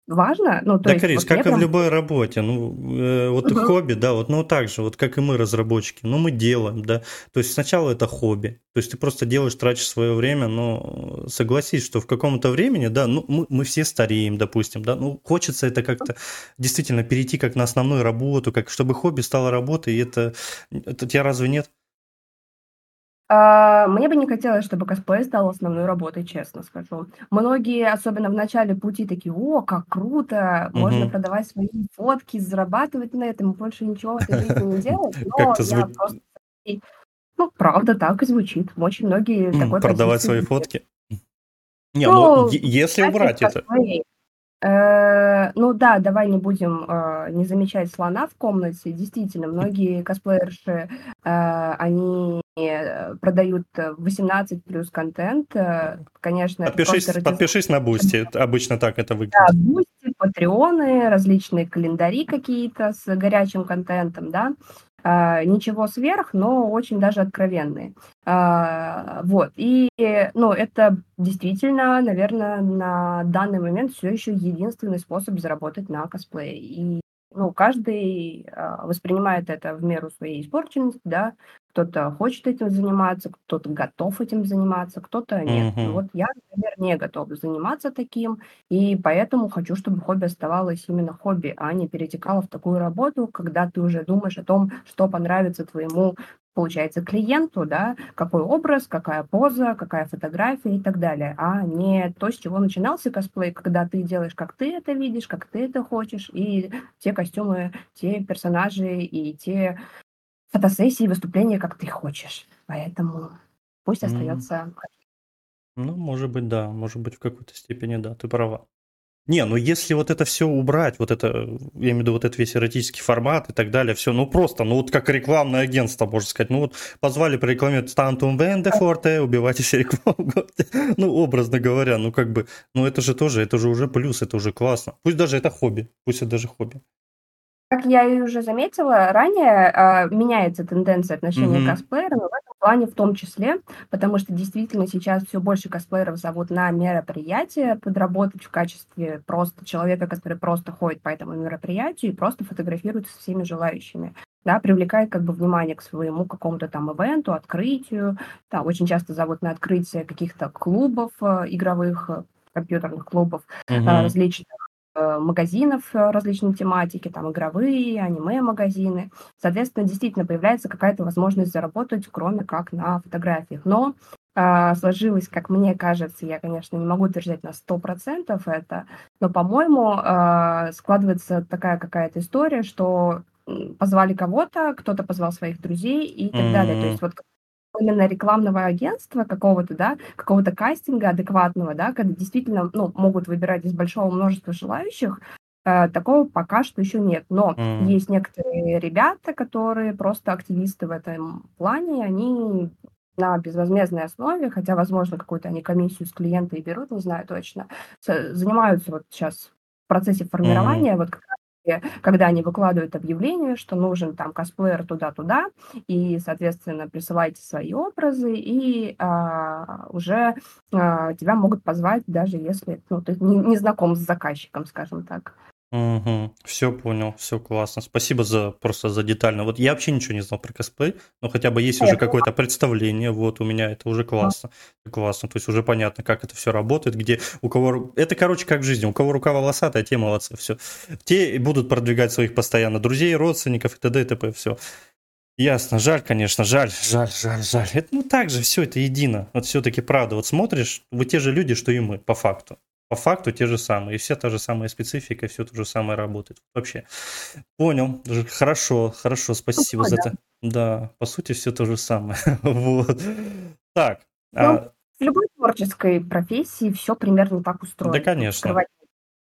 Speaker 2: важно. Ну, то
Speaker 1: Да,
Speaker 2: есть
Speaker 1: Крис,
Speaker 2: вот
Speaker 1: как и в любой работе, ну, э, вот
Speaker 2: Мгм.
Speaker 1: хобби, да, вот, ну, так же, вот как и мы, разработчики, ну, мы делаем, да, то есть сначала это хобби, то есть ты просто делаешь, тратишь свое время, но согласись, что в каком-то времени, да, ну, мы, мы все стареем, допустим, да, ну, хочется это как-то действительно перейти как на основную работу, как чтобы хобби стало работой, и это, это тебя разве нет?
Speaker 2: А, мне бы не хотелось, чтобы косплей стал основной работой, честно скажу. Многие, особенно в начале пути, такие: "О, как круто! Можно
Speaker 1: Мгм.
Speaker 2: продавать свои фотки, зарабатывать на этом, больше ничего в этой жизни не делать". Но
Speaker 1: Как-то
Speaker 2: я
Speaker 1: звучит,
Speaker 2: просто и ну, правда, так и звучит. Очень многие такой
Speaker 1: продавать
Speaker 2: позиции
Speaker 1: свои фотки. Не, ну,
Speaker 2: Ну,
Speaker 1: если убрать это.
Speaker 2: Э, ну да, давай не будем, э, не замечать слона в комнате. Действительно, многие косплеерши, э, они, э, продают, э, 18 плюс контент. Э, конечно, это просто
Speaker 1: Подпишись,
Speaker 2: ради
Speaker 1: подпишись на Boosty, обычно так это
Speaker 2: Да,
Speaker 1: выглядит.
Speaker 2: Boosty, патреоны, различные календари какие-то с горячим контентом, да. А, ничего сверх, но очень даже откровенные. А, вот. И, ну, это действительно, наверное, на данный момент все еще единственный способ заработать на косплее. И, ну, каждый а, воспринимает это в меру своей испорченности, да. Кто-то хочет этим заниматься, кто-то готов этим заниматься, кто-то нет.
Speaker 1: Мгм.
Speaker 2: Вот я, например, не готова заниматься таким, и поэтому хочу, чтобы хобби оставалось именно хобби, а не перетекало в такую работу, когда ты уже думаешь о том, что понравится твоему, получается, клиенту, да, какой образ, какая поза, какая фотография и так далее, а не то, с чего начинался косплей, когда ты делаешь, как ты это видишь, как ты это хочешь, и те костюмы, те персонажи и те фотосессии, выступления, как ты хочешь. Поэтому пусть
Speaker 1: М.
Speaker 2: остается
Speaker 1: Ну, может быть, да. Может быть, в какой-то степени, да, ты права. Не, ну если вот это все убрать, вот это, я имею в виду вот этот весь эротический формат и так далее, все, ну просто, ну вот как рекламное агентство, можно сказать, ну вот позвали порекламировать Stantum Венде Форте, убивайте все рекламу, ну образно говоря, ну как бы, ну это же тоже, это же уже плюс, это уже классно. Пусть даже это хобби, пусть это даже хобби.
Speaker 2: Как я и уже заметила ранее, а, меняется тенденция отношения к
Speaker 1: Мгм.
Speaker 2: косплеерам, и в этом плане в том числе, потому что действительно сейчас все больше косплееров зовут на мероприятия подработать в качестве просто человека, который просто ходит по этому мероприятию и просто фотографируется со всеми желающими. Да, привлекает как бы внимание к своему какому-то там ивенту, открытию. Да, очень часто зовут на открытие каких-то клубов э, игровых, э, компьютерных клубов, э,
Speaker 1: Мгм.
Speaker 2: различных магазинов э, различной тематики, там игровые, аниме-магазины. Соответственно, действительно появляется какая-то возможность заработать, кроме как на фотографиях. Но а, сложилось, как мне кажется, я, конечно, не могу утверждать на 100% это, но, по-моему, а, складывается такая какая-то история, что позвали кого-то, кто-то позвал своих друзей и так далее. То есть вот именно рекламного агентства какого-то, да, какого-то кастинга адекватного, да, когда действительно, ну, могут выбирать из большого множества желающих, э, такого пока что еще нет. Но
Speaker 1: М.
Speaker 2: есть некоторые ребята, которые просто активисты в этом плане, они на безвозмездной основе, хотя, возможно, какую-то они комиссию с клиента и берут, не знаю точно, занимаются вот сейчас в процессе формирования, вот как когда они выкладывают объявление, что нужен там косплеер туда-туда, и, соответственно, присылайте свои образы, и а, уже а, тебя могут позвать, даже если ну, ты не, не знаком с заказчиком, скажем так.
Speaker 1: Мгм. Все понял, все классно. Спасибо за просто за детально. Вот я вообще ничего не знал про косплей, но хотя бы есть уже какое-то представление. Вот у меня это уже классно, классно. То есть уже понятно, как это все работает, где у кого это короче как в жизни. У кого рука волосатая, те молодцы. Все, те и будут продвигать своих постоянно друзей, родственников и т.д. и т.п. Все. Ясно, жаль, конечно, жаль, жаль, жаль, жаль. Это ну так же, все это едино. Вот все-таки правда. Вот смотришь, вы те же люди, что и мы, по факту. По факту те же самые. И все та же самая специфика, все то же самое работает. Вообще. Понял. Хорошо, хорошо, спасибо
Speaker 2: Ну,
Speaker 1: за
Speaker 2: да.
Speaker 1: это. Да, по сути, все то же самое. Вот. Так.
Speaker 2: Ну,
Speaker 1: а,
Speaker 2: В любой творческой профессии все примерно так устроено.
Speaker 1: Да, конечно.
Speaker 2: скрывать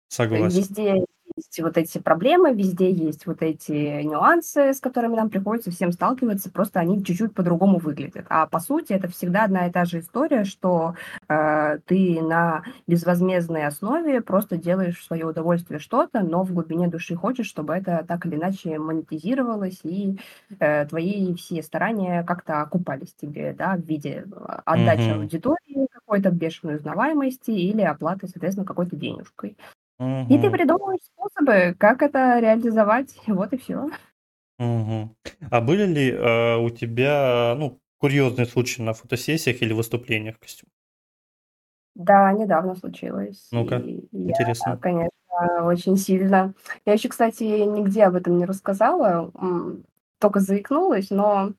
Speaker 1: согласен.
Speaker 2: Везде есть вот эти проблемы, везде есть вот эти нюансы, с которыми нам приходится всем сталкиваться, просто они чуть-чуть по-другому выглядят. А по сути это всегда одна и та же история, что э, ты на безвозмездной основе просто делаешь в свое удовольствие что-то, но в глубине души хочешь, чтобы это так или иначе монетизировалось, и э, твои все старания как-то окупались тебе, да, в виде э, отдачи
Speaker 1: Мгм.
Speaker 2: аудитории какой-то бешеной узнаваемости или оплаты, соответственно, какой-то денежкой. И ты
Speaker 1: Мгм.
Speaker 2: придумываешь способы, как это реализовать. Вот и все.
Speaker 1: Мгм. А были ли э, у тебя, ну, курьезные случаи на фотосессиях или выступлениях в костюме?
Speaker 2: Да, недавно случилось.
Speaker 1: Ну-ка,
Speaker 2: И я,
Speaker 1: интересно.
Speaker 2: конечно, очень сильно. Я еще, кстати, нигде об этом не рассказала, м, только заикнулась, но э,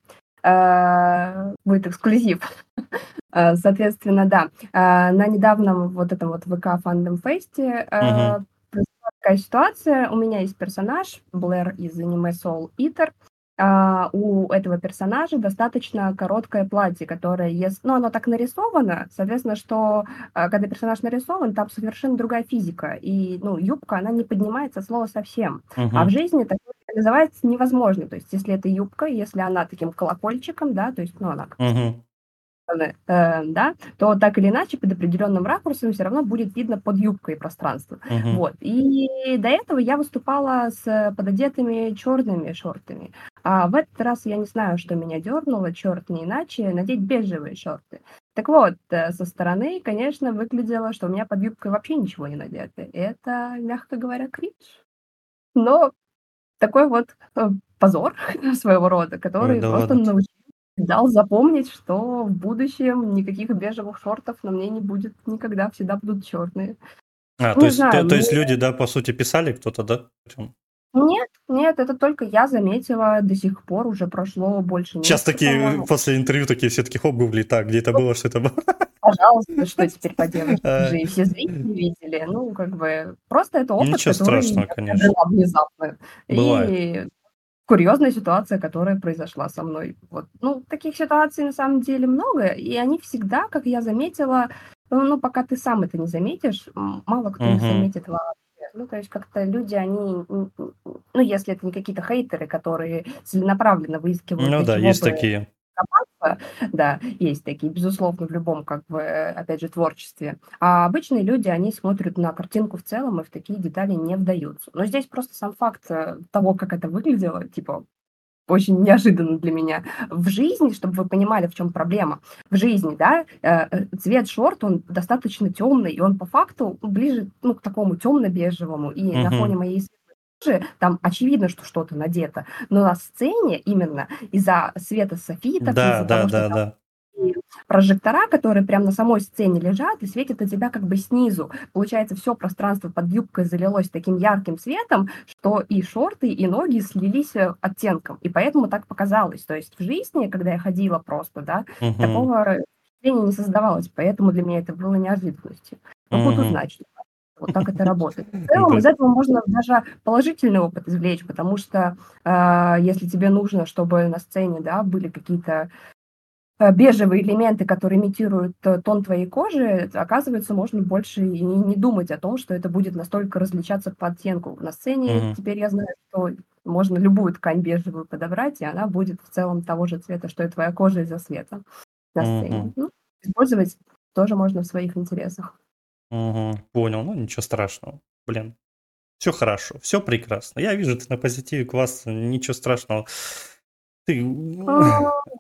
Speaker 2: будет эксклюзив. Э, Соответственно, да, э, на недавнем вот этом вот ВК Фандом Фесте э, произошла такая ситуация. У меня есть персонаж, Блэр из аниме Soul Eater. А, у этого персонажа достаточно короткое платье, которое, ес- ну, оно так нарисовано, соответственно, что а, когда персонаж нарисован, там совершенно другая физика, и, ну, юбка, она не поднимается от слова совсем. А в жизни такое реализовать невозможно, то есть если это юбка, если она таким колокольчиком, да, то есть, ну, она как стороны, э, да, то так или иначе под определенным ракурсом все равно будет видно под юбкой пространство.
Speaker 1: Мгм.
Speaker 2: Вот. И до этого я выступала с пододетыми черными шортами. А в этот раз я не знаю, что меня дернуло, черт не иначе, надеть бежевые шорты. Так вот, э, со стороны, конечно, выглядело, что у меня под юбкой вообще ничего не надето. Это, мягко говоря, кринж. Но такой вот э, позор своего рода,
Speaker 1: Ой,
Speaker 2: который
Speaker 1: да
Speaker 2: просто
Speaker 1: ладно.
Speaker 2: научил дал запомнить, что в будущем никаких бежевых шортов на мне не будет никогда, всегда будут черные.
Speaker 1: А, то
Speaker 2: Не
Speaker 1: есть, то,
Speaker 2: знаю,
Speaker 1: то есть
Speaker 2: мне
Speaker 1: люди, да, по сути, писали кто-то, да?
Speaker 2: Нет, нет, это только я заметила до сих пор, уже прошло больше
Speaker 1: Сейчас
Speaker 2: месяца,
Speaker 1: такие,
Speaker 2: по-моему.
Speaker 1: после интервью такие все таки хоп, гугли, так, где это было, что это было?
Speaker 2: пожалуйста, что теперь поделаешь?
Speaker 1: А,
Speaker 2: Уже и все зрители видели. Ну, как бы, просто это опыт,
Speaker 1: Ничего
Speaker 2: который
Speaker 1: страшного, конечно.
Speaker 2: приобрела внезапно.
Speaker 1: Бывает.
Speaker 2: И курьезная ситуация, которая произошла со мной. Вот. Ну, таких ситуаций на самом деле много, и они всегда, как я заметила, ну, ну, пока ты сам это не заметишь, мало кто их
Speaker 1: Мгм.
Speaker 2: заметит вообще. Ну, то есть как-то люди, они, ну, если это не какие-то хейтеры, которые целенаправленно выискивают,
Speaker 1: Ну да, есть
Speaker 2: бы
Speaker 1: такие.
Speaker 2: копаться, да, есть такие, безусловно, в любом, как бы, опять же, творчестве. А обычные люди, они смотрят на картинку в целом и в такие детали не вдаются. Но здесь просто сам факт э, того, как это выглядело, типа, очень неожиданно для меня. В жизни, чтобы вы понимали, в чем проблема, в жизни, да, э, э, цвет шорт, он достаточно темный, и он по факту ближе, ну, к такому темно-бежевому, и на
Speaker 1: Мгм.
Speaker 2: фоне моей кожи там очевидно, что что-то надето, но на сцене именно из-за света софитов,
Speaker 1: Да,
Speaker 2: из-за
Speaker 1: да,
Speaker 2: того, что
Speaker 1: да,
Speaker 2: там
Speaker 1: да.
Speaker 2: И прожектора, которые прямо на самой сцене лежат и светят на тебя как бы снизу. Получается, все пространство под юбкой залилось таким ярким светом, что и шорты, и ноги слились э, оттенком. И поэтому так показалось. То есть в жизни, когда я ходила просто, да,
Speaker 1: Мгм.
Speaker 2: такого не создавалось. Поэтому для меня это было неожиданностью. Но буду знать, что вот так это работает. В целом из этого можно даже положительный опыт извлечь, потому что э, если тебе нужно, чтобы на сцене да, были какие-то бежевые элементы, которые имитируют э, тон твоей кожи, оказывается, можно больше и не, думать о том, что это будет настолько различаться по оттенку. На сцене
Speaker 1: Мгм.
Speaker 2: теперь я знаю, что можно любую ткань бежевую подобрать, и она будет в целом того же цвета, что и твоя кожа из-за света на сцене.
Speaker 1: Мгм.
Speaker 2: Ну, использовать тоже можно в своих интересах.
Speaker 1: Мгм. Понял, ну ничего страшного. Блин, все хорошо, все прекрасно. Я вижу, ты на позитиве, классно, ничего страшного. Ты...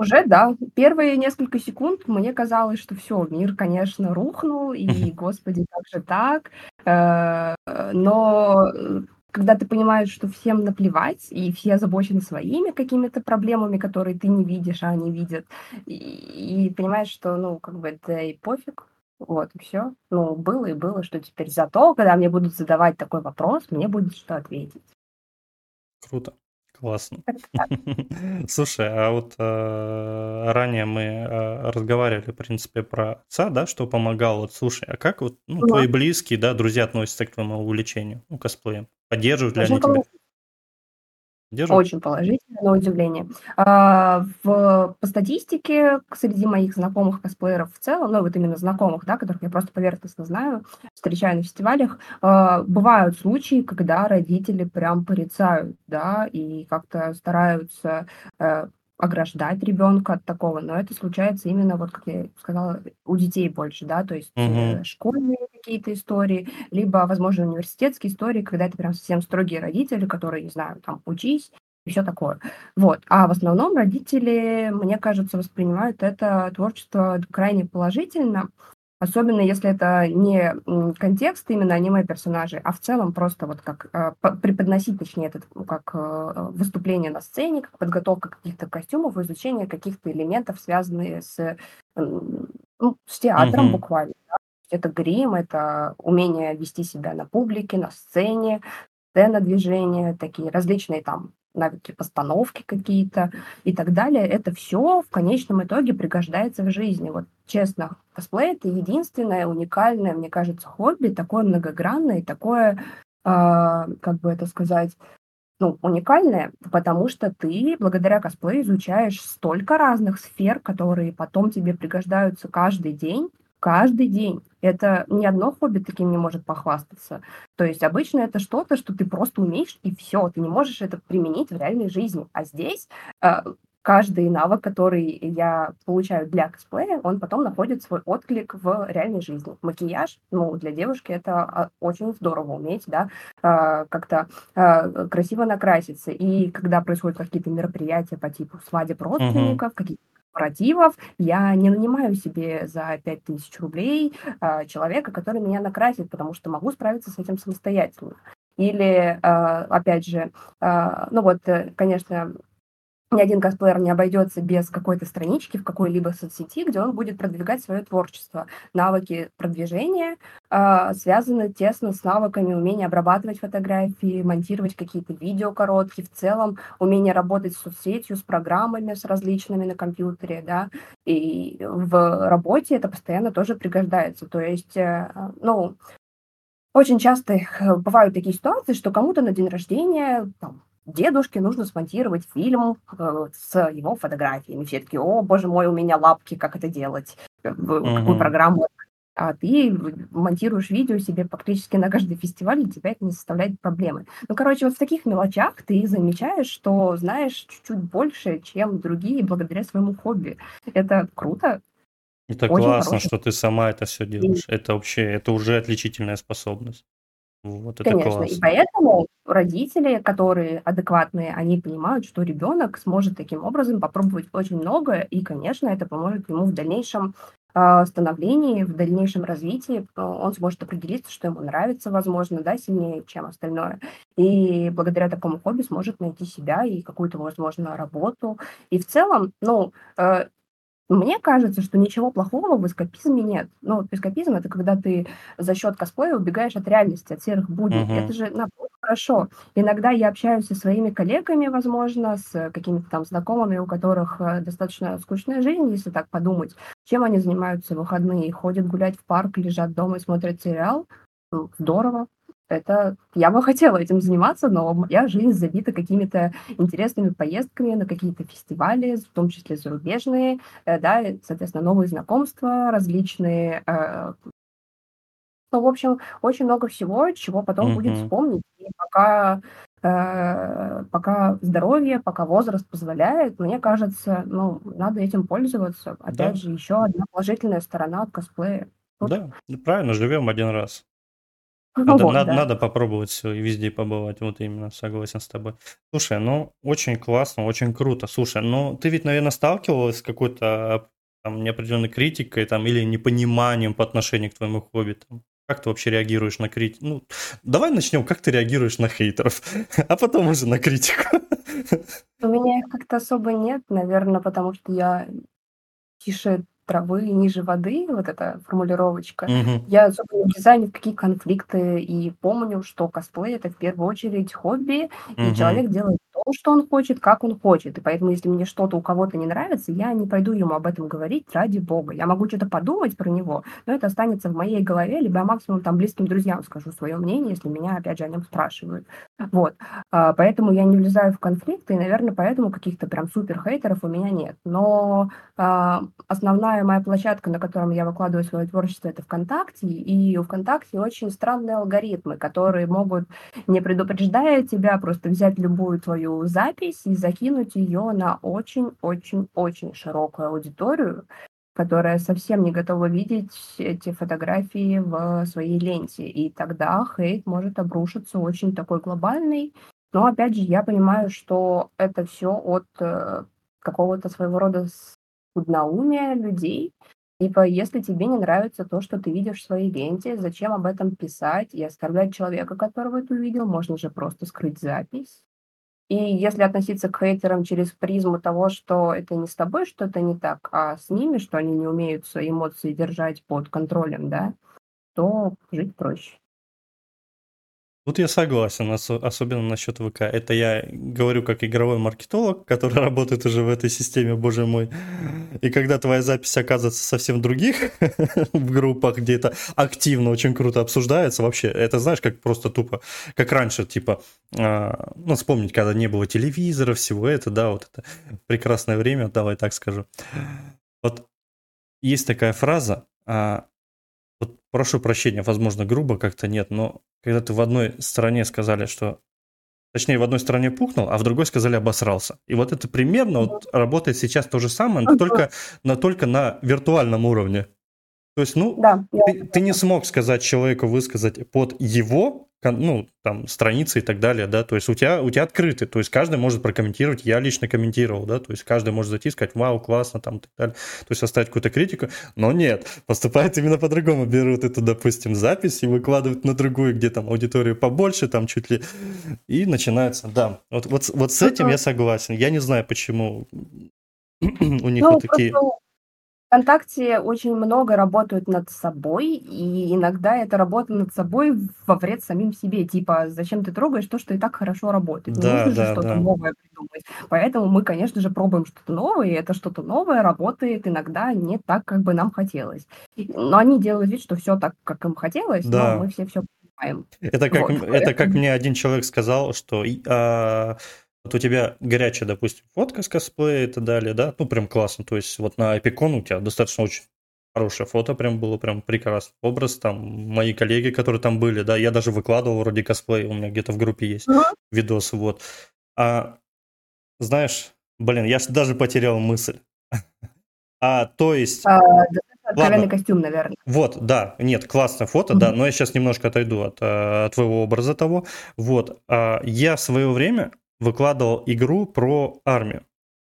Speaker 2: Да, уже да. Первые несколько секунд мне казалось, что все, мир, конечно, рухнул, и, господи, как же так? Э, Но э, когда ты понимаешь, что всем наплевать, и все озабочены своими какими-то проблемами, которые ты не видишь, а они видят, и, и понимаешь, что, ну, как бы это и пофиг, вот, и все. Ну, было и было, что теперь зато, когда мне будут задавать такой вопрос, мне будет что ответить.
Speaker 1: Круто, классно. Слушай, а вот э, ранее мы э, разговаривали, в принципе, про отца, да, что помогал. Вот слушай, а как вот ну, твои близкие, да, друзья относятся к твоему увлечению, ну, косплеем? Поддерживают ли они тебя? Поддерживают?
Speaker 2: Очень положительно, на удивление. А, в, по статистике, среди моих знакомых косплееров в целом, ну вот именно знакомых, да, которых я просто поверхностно знаю, встречаю на фестивалях, а, бывают случаи, когда родители прям порицают, да, и как-то стараются э, ограждать ребенка от такого, но это случается именно, вот как я сказала, у детей больше, да, то есть
Speaker 1: Мгм.
Speaker 2: школьные какие-то истории, либо, возможно, университетские истории, когда это прям совсем строгие родители, которые, не знаю, там, учись и все такое. Вот. А в основном родители, мне кажется, воспринимают это творчество крайне положительно, особенно если это не контекст именно аниме-персонажей, а в целом просто вот как э, по- преподносить, точнее, это ну, как э, выступление на сцене, как подготовка каких-то костюмов, изучение каких-то элементов, связанные с, м, ну, с театром
Speaker 1: Мгм.
Speaker 2: буквально. да. Это грим, это умение вести себя на публике, на сцене, сцена движения, такие различные там навыки постановки какие-то и так далее. Это все в конечном итоге пригождается в жизни. Вот честно, косплей это единственное уникальное, мне кажется, хобби, такое многогранное такое, а, как бы это сказать, ну, уникальное, потому что ты благодаря косплею изучаешь столько разных сфер, которые потом тебе пригождаются каждый день, каждый день. Это ни одно хобби таким не может похвастаться. То есть обычно это что-то, что ты просто умеешь, и все, ты не можешь это применить в реальной жизни. А здесь э, каждый навык, который я получаю для косплея, он потом находит свой отклик в реальной жизни. Макияж, ну, для девушки это а, очень здорово уметь, да, э, как-то э, красиво накраситься. И когда происходят какие-то мероприятия по типу свадеб родственников, каких-то корпоративов, я не нанимаю себе за 5000 рублей э, человека, который меня накрасит, потому что могу справиться с этим самостоятельно. Или, опять же, ну вот, э, конечно, ни один косплеер не обойдется без какой-то странички в какой-либо соцсети, где он будет продвигать свое творчество. Навыки продвижения э, связаны тесно с навыками умения обрабатывать фотографии, монтировать какие-то видео короткие, в целом умение работать с соцсетью, с программами, с различными на компьютере, да, и в работе это постоянно тоже пригождается. То есть, э, ну, очень часто бывают такие ситуации, что кому-то на день рождения там, дедушке нужно смонтировать фильм э, с его фотографиями. Все таки о, боже мой, у меня лапки, как это делать, в какую программу. А ты монтируешь видео себе практически на каждый фестиваль, и тебя это не составляет проблемы. Ну, короче, вот в таких мелочах ты замечаешь, что знаешь чуть-чуть больше, чем другие, благодаря своему хобби. Это круто.
Speaker 1: Это Очень классно, хороший. что ты сама это все делаешь. И... Это вообще, это уже отличительная способность.
Speaker 2: Вот это Конечно, и поэтому родители, которые адекватные, они понимают, что ребенок сможет таким образом попробовать очень многое, и, конечно, это поможет ему в дальнейшем э, становлении, в дальнейшем развитии. Он сможет определиться, что ему нравится, возможно, да, сильнее, чем остальное. И благодаря такому хобби сможет найти себя и какую-то, возможно, работу. И в целом, ну, э, мне кажется, что ничего плохого в эскапизме нет. Ну, эскапизм это когда ты за счет косплея убегаешь от реальности, от серых будней. Uh-huh. Это же наоборот, хорошо. Иногда я общаюсь со своими коллегами, возможно, с какими-то там знакомыми, у которых э, достаточно скучная жизнь, если так подумать. Чем они занимаются в выходные? Ходят гулять в парк, лежат дома и смотрят сериал? Ну, здорово это я бы хотела этим заниматься, но моя жизнь забита какими-то интересными поездками на какие-то фестивали, в том числе зарубежные, э, да, соответственно, новые знакомства, различные э, ну, в общем, очень много всего, чего потом mm-hmm. будет вспомнить. И пока, э, пока здоровье, пока возраст позволяет, мне кажется, ну, надо этим пользоваться. Опять да. же, еще одна положительная сторона от косплея.
Speaker 1: Вот. Да, правильно, живем один раз. Надо, вот, надо, да. надо попробовать все и везде побывать. Вот именно, согласен с тобой. Слушай, ну, очень классно, очень круто. Слушай, ну, ты ведь, наверное, сталкивалась с какой-то там неопределенной критикой там, или непониманием по отношению к твоему хобби. Там. Как ты вообще реагируешь на критику? Ну, давай начнем, как ты реагируешь на хейтеров, а потом уже на критику.
Speaker 2: У меня их как-то особо нет, наверное, потому что я тише травы ниже воды, вот эта формулировочка. Мгм. Я особо не влезаю ни в какие конфликты и помню, что косплей это в первую очередь хобби, и человек делает то, что он хочет, как он хочет. И поэтому, если мне что-то у кого-то не нравится, я не пойду ему об этом говорить ради бога. Я могу что-то подумать про него, но это останется в моей голове, либо я максимум там близким друзьям скажу свое мнение, если меня, опять же, о нем спрашивают. Вот. А, поэтому я не влезаю в конфликты, и, наверное, поэтому каких-то прям супер хейтеров у меня нет. Но а, основная моя площадка, на котором я выкладываю свое творчество, это ВКонтакте, и у ВКонтакте очень странные алгоритмы, которые могут, не предупреждая тебя, просто взять любую твою запись и закинуть ее на очень-очень-очень широкую аудиторию, которая совсем не готова видеть эти фотографии в своей ленте. И тогда хейт может обрушиться очень такой глобальный. Но опять же, я понимаю, что это все от э, какого-то своего рода скудноумия людей. Типа, если тебе не нравится то, что ты видишь в своей ленте, зачем об этом писать и оставлять человека, которого ты увидел? Можно же просто скрыть запись. И если относиться к хейтерам через призму того, что это не с тобой что-то не так, а с ними, что они не умеют свои эмоции держать под контролем, да, то жить проще.
Speaker 1: Тут я согласен, особенно насчет ВК. Это я говорю как игровой маркетолог, который работает уже в этой системе, боже мой. И когда твоя запись оказывается совсем других в группах, где это активно, очень круто обсуждается, вообще, это знаешь, как просто тупо, как раньше, типа, а, ну, вспомнить, когда не было телевизора, всего это, да, вот это прекрасное время, давай так скажу. Вот есть такая фраза, а, прошу прощения, возможно, грубо как-то нет, но когда ты в одной стране сказали, что Точнее, в одной стране пухнул, а в другой сказали обосрался. И вот это примерно вот работает сейчас то же самое, но только, но только на виртуальном уровне. То есть, ну, да, ты, ты не смог сказать человеку высказать под его ну, там, страницы и так далее, да, то есть у тебя, у тебя открыты, то есть каждый может прокомментировать, я лично комментировал, да, то есть каждый может зайти и сказать, вау, классно, там, так далее, то есть оставить какую-то критику, но нет, поступает именно по-другому, берут эту, допустим, запись и выкладывают на другую, где там аудиторию побольше, там чуть ли, и начинается, да, вот, вот, вот с этим я согласен, я не знаю, почему у них ну, вот такие... Просто
Speaker 2: ВКонтакте очень много работают над собой, и иногда эта работа над собой во вред самим себе. Типа, зачем ты трогаешь то, что и так хорошо работает? Не
Speaker 1: Да,
Speaker 2: нужно
Speaker 1: же
Speaker 2: что-то
Speaker 1: да.
Speaker 2: новое придумать. Поэтому мы, конечно же, пробуем что-то новое, и это что-то новое работает иногда не так, как бы нам хотелось. Но они делают вид, что все так, как им хотелось, но мы все все понимаем.
Speaker 1: Это как, Вот, это как мне один человек сказал, что а, вот у тебя горячая, допустим, фотка с косплея и так далее, да, ну прям классно, то есть вот на Эпикон у тебя достаточно очень хорошее фото, прям было прям прекрасный образ, там мои коллеги, которые там были, да, я даже выкладывал вроде косплей, у меня где-то в группе есть uh-huh. видосы, вот. А знаешь, блин, я даже потерял мысль. А, то есть... А,
Speaker 2: костюм, наверное.
Speaker 1: Вот, да, нет, классное фото, mm-hmm. да, но я сейчас немножко отойду от, э, от твоего образа того. Вот, а, я в свое время выкладывал игру про армию.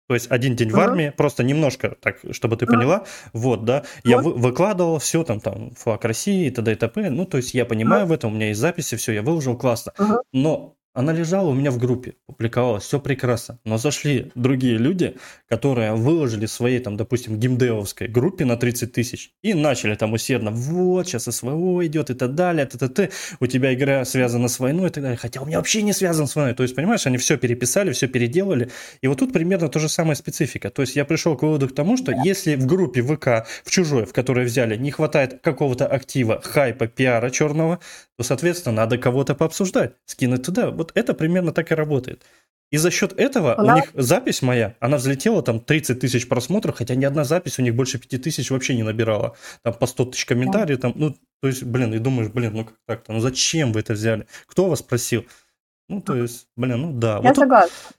Speaker 1: То есть один день uh-huh. в армии, просто немножко, так, чтобы ты uh-huh. поняла, вот, да, я вы, выкладывал все там, там, флаг России и т.д. и т.п., ну, то есть я понимаю uh-huh. в этом, у меня есть записи, все, я выложил, классно, uh-huh. но она лежала у меня в группе, публиковалась, все прекрасно. Но зашли другие люди, которые выложили своей, там, допустим, геймдевовской группе на 30 тысяч и начали там усердно, вот, сейчас СВО идет и так далее, т, т, т, у тебя игра связана с войной и так далее. Хотя у меня вообще не связан с войной. То есть, понимаешь, они все переписали, все переделали. И вот тут примерно то же самое специфика. То есть я пришел к выводу к тому, что если в группе ВК, в чужой, в которой взяли, не хватает какого-то актива, хайпа, пиара черного, то, соответственно, надо кого-то пообсуждать, скинуть туда. Вот это примерно так и работает. И за счет этого она... у них запись моя, она взлетела там 30 тысяч просмотров, хотя ни одна запись у них больше 5 тысяч вообще не набирала. Там по 100 тысяч комментариев, там, ну, то есть, блин, и думаешь, блин, ну как так-то, ну зачем вы это взяли? Кто вас просил? Ну, то есть, блин, ну да.
Speaker 2: Я вот согласна. Тут...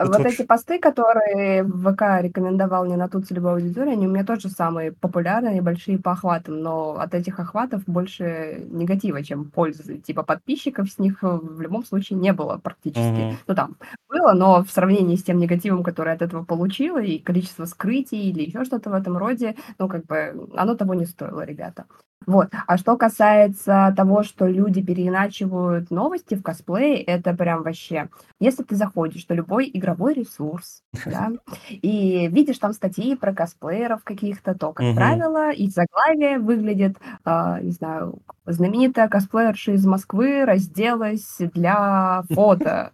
Speaker 2: Вот вообще... эти посты, которые ВК рекомендовал мне на ту целевую аудиторию, они у меня тоже самые популярные, большие по охватам, но от этих охватов больше негатива, чем пользы. Типа подписчиков с них в любом случае не было практически. Uh-huh. Ну там было, но в сравнении с тем негативом, который от этого получила, и количество скрытий или еще что-то в этом роде, ну как бы оно того не стоило, ребята. Вот. А что касается того, что люди переиначивают новости в косплее, это прям вообще... Если ты заходишь на любой игровой ресурс, да, и видишь там статьи про косплееров каких-то, то, как правило, и заглавие выглядит, а, не знаю, знаменитая косплеерша из Москвы разделась для фото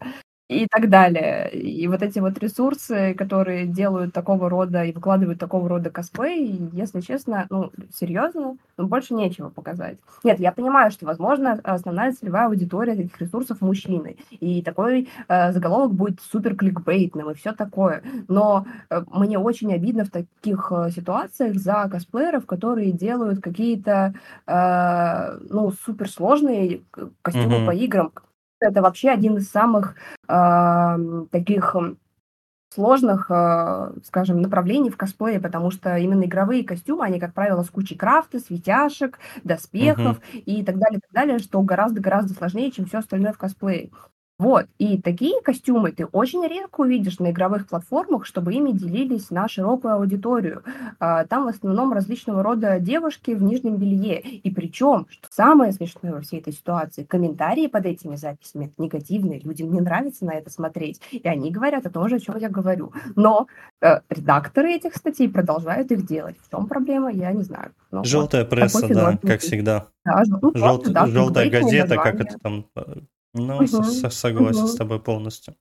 Speaker 2: и так далее. И вот эти вот ресурсы, которые делают такого рода и выкладывают такого рода косплей, если честно, ну, серьезно, ну, больше нечего показать. Нет, я понимаю, что, возможно, основная целевая аудитория этих ресурсов мужчины, и такой э, заголовок будет супер кликбейтным и все такое. Но э, мне очень обидно в таких э, ситуациях за косплееров, которые делают какие-то, э, ну, суперсложные костюмы mm-hmm. по играм, это вообще один из самых э, таких сложных, э, скажем, направлений в косплее, потому что именно игровые костюмы, они, как правило, с кучей крафта, светяшек, доспехов uh-huh. и так далее, так далее, что гораздо-гораздо сложнее, чем все остальное в косплее. Вот, и такие костюмы ты очень редко увидишь на игровых платформах, чтобы ими делились на широкую аудиторию. А, там в основном различного рода девушки в нижнем белье. И причем, что самое смешное во всей этой ситуации, комментарии под этими записями негативные, людям не нравится на это смотреть. И они говорят о том же, о чем я говорю. Но э, редакторы этих статей продолжают их делать. В чем проблема, я не знаю.
Speaker 1: Но Желтая вот, пресса, да, как всегда. Да, ну, Жел... да, желтая газета, как это там э, ну, угу, с- согласен угу. с тобой полностью.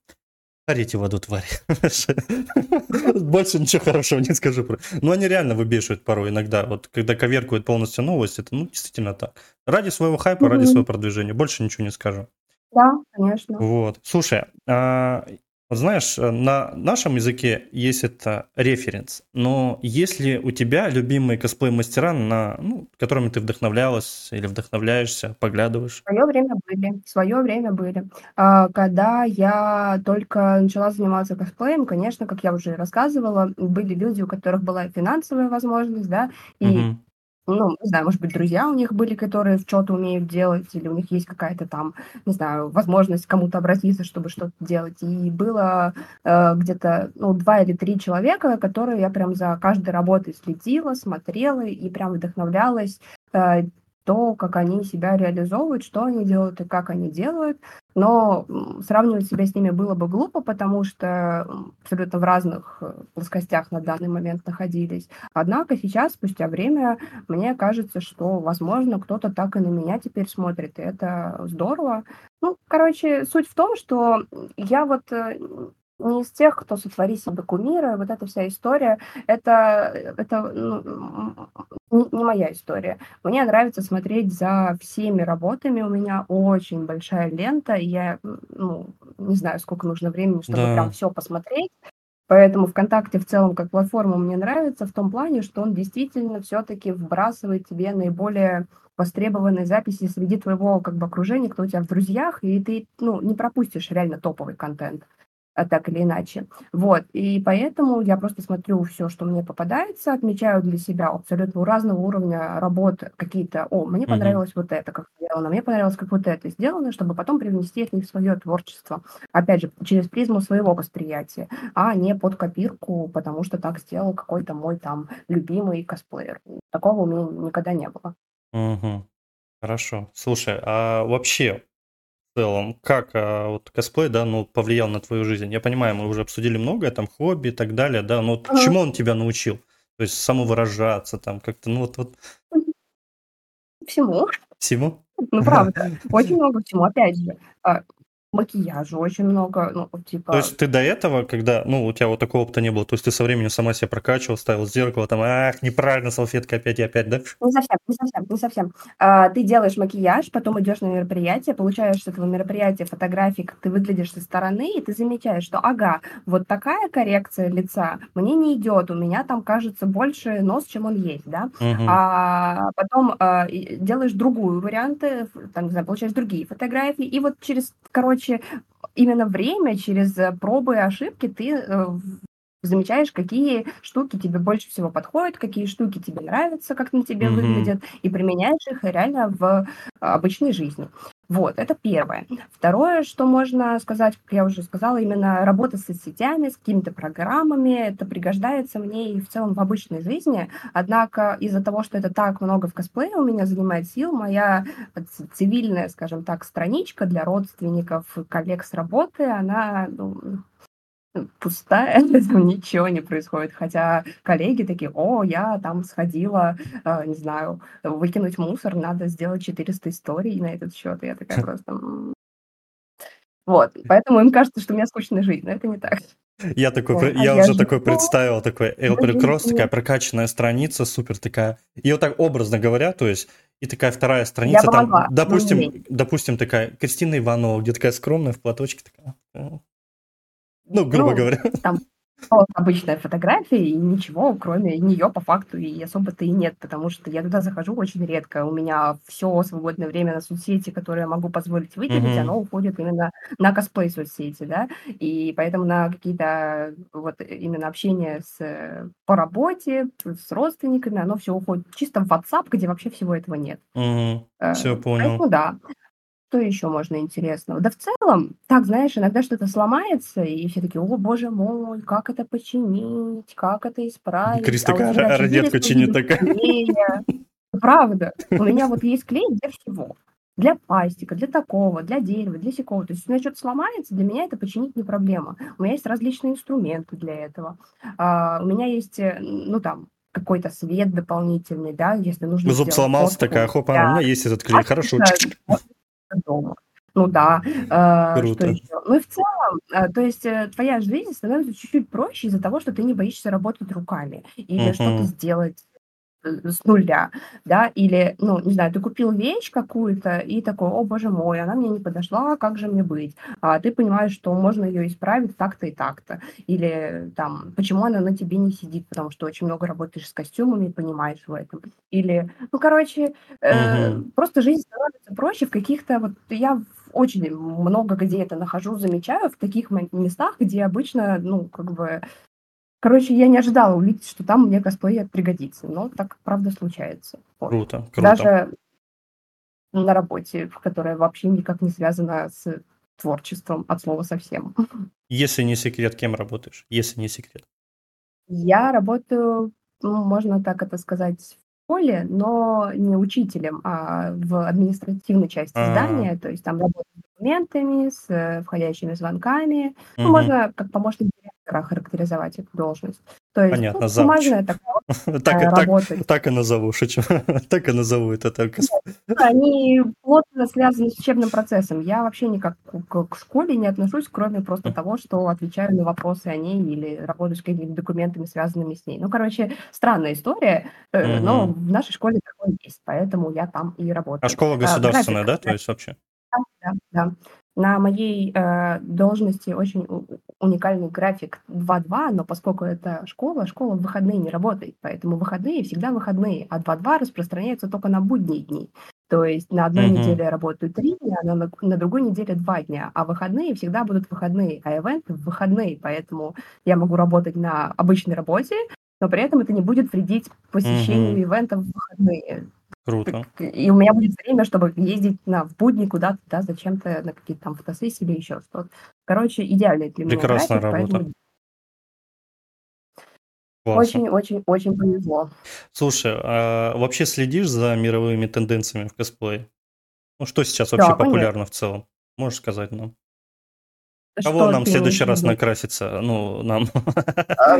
Speaker 1: Парите в аду, тварь. Больше ничего хорошего не скажу. про. Но они реально выбешивают порой иногда. Вот когда коверкуют полностью новость, это ну действительно так. Ради своего хайпа, ради своего продвижения. Больше ничего не скажу.
Speaker 2: Да, конечно.
Speaker 1: Вот. Слушай, а, вот знаешь, э, на нашем языке есть это референс, но если у тебя любимые косплей-мастера, на, ну, которыми ты вдохновлялась или вдохновляешься, поглядываешь?
Speaker 2: В свое время были, в свое время были. А, когда я только начала заниматься косплеем, конечно, как я уже рассказывала, были люди, у которых была финансовая возможность, да, и угу ну, не знаю, может быть, друзья у них были, которые что-то умеют делать, или у них есть какая-то там, не знаю, возможность кому-то обратиться, чтобы что-то делать. И было э, где-то, ну, два или три человека, которые я прям за каждой работой следила, смотрела и прям вдохновлялась э, то, как они себя реализовывают, что они делают и как они делают. Но сравнивать себя с ними было бы глупо, потому что абсолютно в разных э, плоскостях на данный момент находились. Однако сейчас, спустя время, мне кажется, что, возможно, кто-то так и на меня теперь смотрит, и это здорово. Ну, короче, суть в том, что я вот э, не из тех, кто сотвори себе кумира, вот эта вся история, это, это ну, не, не моя история. Мне нравится смотреть за всеми работами, у меня очень большая лента, и я, ну, не знаю, сколько нужно времени, чтобы да. прям все посмотреть, Поэтому ВКонтакте в целом как платформа мне нравится в том плане, что он действительно все-таки вбрасывает тебе наиболее востребованные записи среди твоего как бы окружения, кто у тебя в друзьях, и ты ну, не пропустишь реально топовый контент. А, так или иначе. Вот, и поэтому я просто смотрю все, что мне попадается, отмечаю для себя абсолютно у разного уровня работы какие-то, о, мне понравилось mm-hmm. вот это, как сделано, мне понравилось, как вот это сделано, чтобы потом привнести это в свое творчество. Опять же, через призму своего восприятия, а не под копирку, потому что так сделал какой-то мой там любимый косплеер. Такого у меня никогда не было.
Speaker 1: Угу. Хорошо. Слушай, а вообще целом, как а, вот косплей, да, ну, повлиял на твою жизнь? Я понимаю, мы уже обсудили многое, там, хобби и так далее, да, но вот ага. чему он тебя научил? То есть самовыражаться, там, как-то, ну, вот... вот...
Speaker 2: Всему.
Speaker 1: Всему?
Speaker 2: Ну, правда, очень много всему. Опять же, а, макияжа очень много, ну, типа...
Speaker 1: То есть ты до этого, когда, ну, у тебя вот такого опыта не было, то есть ты со временем сама себя прокачивал, ставил зеркало, там, ах, неправильно, салфетка опять и опять, да?
Speaker 2: Не совсем, не совсем, не совсем. А, ты делаешь макияж, потом идешь на мероприятие, получаешь с этого мероприятия фотографии, как ты выглядишь со стороны, и ты замечаешь, что, ага, вот такая коррекция лица мне не идет, у меня там кажется больше нос, чем он есть, да? Угу. А потом а, делаешь другую варианты, там, не знаю, получаешь другие фотографии, и вот через, короче, короче, именно время, через э, пробы и ошибки ты э, замечаешь, какие штуки тебе больше всего подходят, какие штуки тебе нравятся, как на тебе mm-hmm. выглядят, и применяешь их реально в обычной жизни. Вот, это первое. Второе, что можно сказать, как я уже сказала, именно работа с соцсетями, с какими-то программами, это пригождается мне и в целом в обычной жизни. Однако из-за того, что это так много в косплее у меня занимает сил, моя цивильная, скажем так, страничка для родственников, коллег с работы, она ну, пустая, там ничего не происходит. Хотя коллеги такие, о, я там сходила, э, не знаю, выкинуть мусор, надо сделать 400 историй на этот счет. И я такая просто... Вот, поэтому им кажется, что у меня скучная жизнь, но это не так.
Speaker 1: Я такой, вот. я, а я уже такой представил, такой Элпер Кросс, такая прокачанная страница, супер такая. И вот так образно говоря, то есть, и такая вторая страница, там, допустим, допустим, такая Кристина Иванова, где такая скромная в платочке, такая, ну, грубо ну, говоря.
Speaker 2: Там обычная фотография, и ничего, кроме нее по факту и особо-то и нет, потому что я туда захожу очень редко. У меня все свободное время на соцсети, которое я могу позволить выделить, mm-hmm. оно уходит именно на косплей соцсети, да, и поэтому на какие-то вот именно общения с, по работе, с родственниками, оно все уходит чисто в WhatsApp, где вообще всего этого нет.
Speaker 1: Mm-hmm. Все, понял.
Speaker 2: Поэтому да. Что еще можно интересного? Да в целом, так, знаешь, иногда что-то сломается, и все такие, о, боже мой, как это починить, как это исправить?
Speaker 1: Крис а такая, а розетку чинит такая.
Speaker 2: Правда. У меня вот есть клей для всего. Для пластика, для такого, для дерева, для сякого. То есть, у меня что-то сломается, для меня это починить не проблема. У меня есть различные инструменты для этого. А, у меня есть, э, ну там, какой-то свет дополнительный, да, если нужно.
Speaker 1: Зуб сломался, такая, хоп, а у меня есть этот клей, хорошо
Speaker 2: дома. Ну да. Э, Круто. Что еще? Ну и в целом, э, то есть э, твоя жизнь становится чуть-чуть проще из-за того, что ты не боишься работать руками или что-то сделать с нуля, да, или, ну, не знаю, ты купил вещь какую-то и такой, о, боже мой, она мне не подошла, как же мне быть? А ты понимаешь, что можно ее исправить так-то и так-то. Или там, почему она на тебе не сидит, потому что очень много работаешь с костюмами и понимаешь в этом. Или, ну, короче, э, угу. просто жизнь становится проще в каких-то, вот я очень много где это нахожу, замечаю в таких местах, где обычно, ну, как бы Короче, я не ожидала увидеть, что там мне косплей пригодится, но так правда случается. Вот.
Speaker 1: Круто, круто.
Speaker 2: Даже на работе, которая вообще никак не связана с творчеством от слова совсем.
Speaker 1: Если не секрет, кем работаешь? Если не секрет.
Speaker 2: Я работаю, ну, можно так это сказать, школе, но не учителем, а в административной части
Speaker 1: А.
Speaker 2: здания, то есть там работа с документами, с э, входящими звонками. Ну,
Speaker 1: Мгм.
Speaker 2: можно как помощник директора характеризовать эту должность. То есть,
Speaker 1: Понятно,
Speaker 2: ну, бумажная такая
Speaker 1: Так,
Speaker 2: э,
Speaker 1: так, так и назову, шучу. Так и назову это. Так.
Speaker 2: Они плотно связаны с учебным процессом. Я вообще никак к, к- школе не отношусь, кроме просто того, что отвечаю на вопросы о ней или работаю с какими-то документами, связанными с ней. Ну, короче, странная история, э, но в нашей школе такое есть, поэтому я там и работаю.
Speaker 1: А школа
Speaker 2: А,
Speaker 1: государственная, да, то есть вообще?
Speaker 2: Да, да. На моей э, должности очень у- уникальный график 2-2, но поскольку это школа, школа в выходные не работает, поэтому выходные всегда выходные, а 2-2 распространяется только на будние дни. То есть на одной
Speaker 1: Мгм.
Speaker 2: неделе я работаю 3 дня, а на, на другой неделе 2 дня, а выходные всегда будут выходные, а ивенты в выходные, поэтому я могу работать на обычной работе, но при этом это не будет вредить посещению ивентов в выходные.
Speaker 1: Круто.
Speaker 2: И у меня будет время, чтобы ездить на, в будни куда-то, да, зачем-то на какие-то там фотосессии или еще что-то. Короче, идеальный для меня
Speaker 1: Прекрасная
Speaker 2: график,
Speaker 1: работа.
Speaker 2: поэтому очень-очень-очень повезло.
Speaker 1: Слушай, а вообще следишь за мировыми тенденциями в косплее? Ну, что сейчас вообще
Speaker 2: Да,
Speaker 1: популярно в целом? Можешь сказать нам? Кого
Speaker 2: Что
Speaker 1: нам в следующий раз накраситься? Ну, нам.
Speaker 2: А?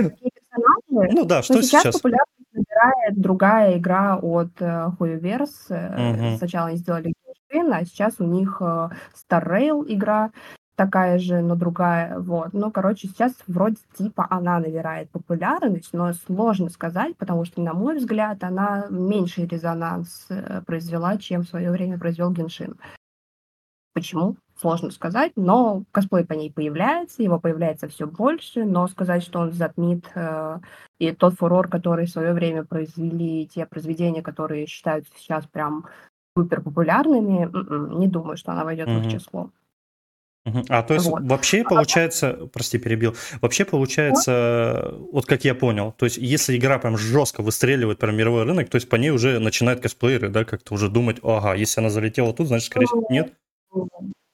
Speaker 1: Ну да,
Speaker 2: Ну,
Speaker 1: что
Speaker 2: сейчас,
Speaker 1: сейчас?
Speaker 2: популярность набирает другая игра от э, Huyoverse. Э,
Speaker 1: Мгм.
Speaker 2: Сначала они сделали Genshin, а сейчас у них э, Star Rail игра такая же, но другая. Вот. Ну, короче, сейчас вроде типа она набирает популярность, но сложно сказать, потому что, на мой взгляд, она меньший резонанс э, произвела, чем в свое время произвел Геншин. Почему? Сложно сказать, но косплей по ней появляется, его появляется все больше, но сказать, что он затмит э, и тот фурор, который в свое время произвели те произведения, которые считаются сейчас прям супер популярными, м-м, не думаю, что она войдет в
Speaker 1: Мгм.
Speaker 2: их число.
Speaker 1: А то есть
Speaker 2: Вот.
Speaker 1: вообще получается, прости, перебил, вообще получается, вот как я понял, то есть если игра прям жестко выстреливает про мировой рынок, то есть по ней уже начинают косплееры, да, как-то уже думать, ага, если она залетела тут, значит, скорее всего, нет?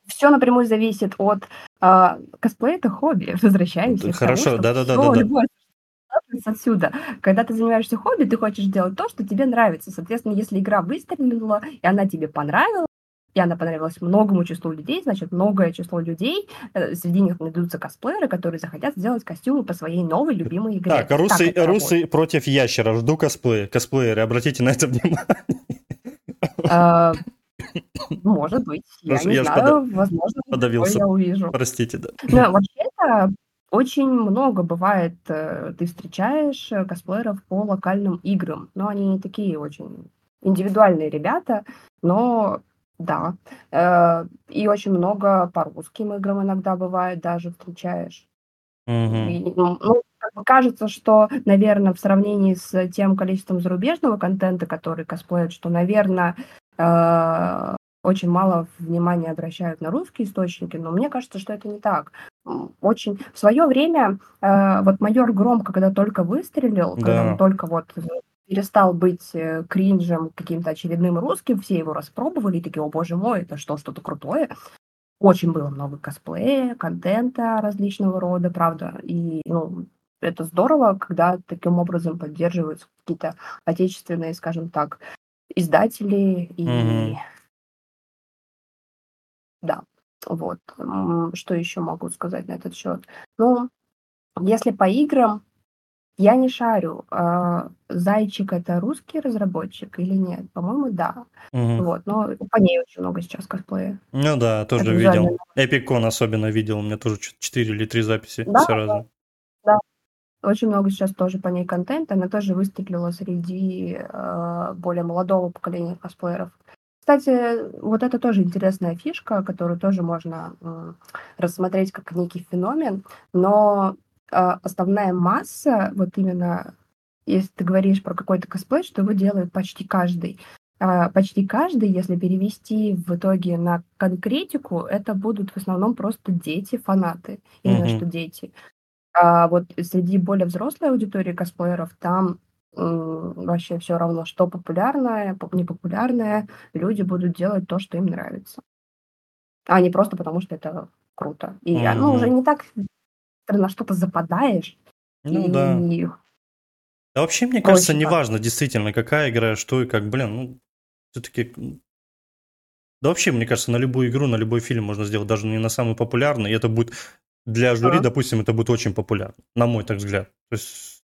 Speaker 2: Все напрямую зависит от а, косплей это хобби. Тому,
Speaker 1: Хорошо, да-да-да,
Speaker 2: сталкивается отсюда. Когда ты занимаешься хобби, ты хочешь делать то, что тебе нравится. Соответственно, если игра выстрелила, и она тебе понравилась, и она понравилась многому числу людей, значит, многое число людей, э, среди них найдутся косплееры, которые захотят сделать костюмы по своей новой любимой игре.
Speaker 1: Так, русы,
Speaker 2: это
Speaker 1: русы против ящера, жду косплея. Косплееры, обратите на это внимание.
Speaker 2: Может быть, я
Speaker 1: Слушай,
Speaker 2: не знаю, возможно,
Speaker 1: подавился.
Speaker 2: я увижу.
Speaker 1: Простите, да.
Speaker 2: Ну, вообще-то очень много бывает, э, ты встречаешь э, косплееров по локальным играм, но они не такие очень индивидуальные ребята, но да. Э, И очень много по русским играм иногда бывает даже встречаешь.
Speaker 1: Мгм.
Speaker 2: И, ну, ну, как бы кажется, что, наверное, в сравнении с тем количеством зарубежного контента, который косплеят, что, наверное, очень мало внимания обращают на русские источники, но мне кажется, что это не так. Очень в свое время э, вот майор Гром, когда только выстрелил, когда
Speaker 1: Да.
Speaker 2: он только вот перестал быть э, кринжем каким-то очередным русским, все его распробовали и такие, о боже мой, это что, что-то крутое. Очень было много косплея, контента различного рода, правда. И ну, это здорово, когда таким образом поддерживаются какие-то отечественные, скажем так, издатели и
Speaker 1: Мгм.
Speaker 2: да, вот. Что еще могу сказать на этот счет? Ну, если по играм, я не шарю, а, Зайчик это русский разработчик или нет? По-моему, да.
Speaker 1: Мгм.
Speaker 2: Вот, но по ней очень много сейчас косплея.
Speaker 1: Ну да, тоже
Speaker 2: Это
Speaker 1: видел. Эпикон особенно видел, у меня тоже 4 или 3 записи,
Speaker 2: Да,
Speaker 1: все разные.
Speaker 2: Очень много сейчас тоже по ней контента. Она тоже выстрелила среди э, более молодого поколения косплееров. Кстати, вот это тоже интересная фишка, которую тоже можно м, рассмотреть как некий феномен. Но э, основная масса, вот именно если ты говоришь про какой-то косплей, что его делает почти каждый. А, Почти каждый, если перевести в итоге на конкретику, это будут в основном просто дети, фанаты. Именно
Speaker 1: Мгм.
Speaker 2: что дети. А вот среди более взрослой аудитории косплееров там м, вообще все равно, что популярное, поп- непопулярное, люди будут делать то, что им нравится. А не просто потому, что это круто. И а, ну, уже
Speaker 1: Мгм.
Speaker 2: не так ты на что-то западаешь,
Speaker 1: Ну да.
Speaker 2: и
Speaker 1: Да вообще, мне кажется,
Speaker 2: проще как.
Speaker 1: неважно действительно, какая игра, что и как, блин, ну, все-таки... Да вообще, мне кажется, на любую игру, на любой фильм можно сделать, даже не на самый популярный, и это будет для жюри,
Speaker 2: Ага.
Speaker 1: допустим, это будет очень популярно, на мой так взгляд. То есть,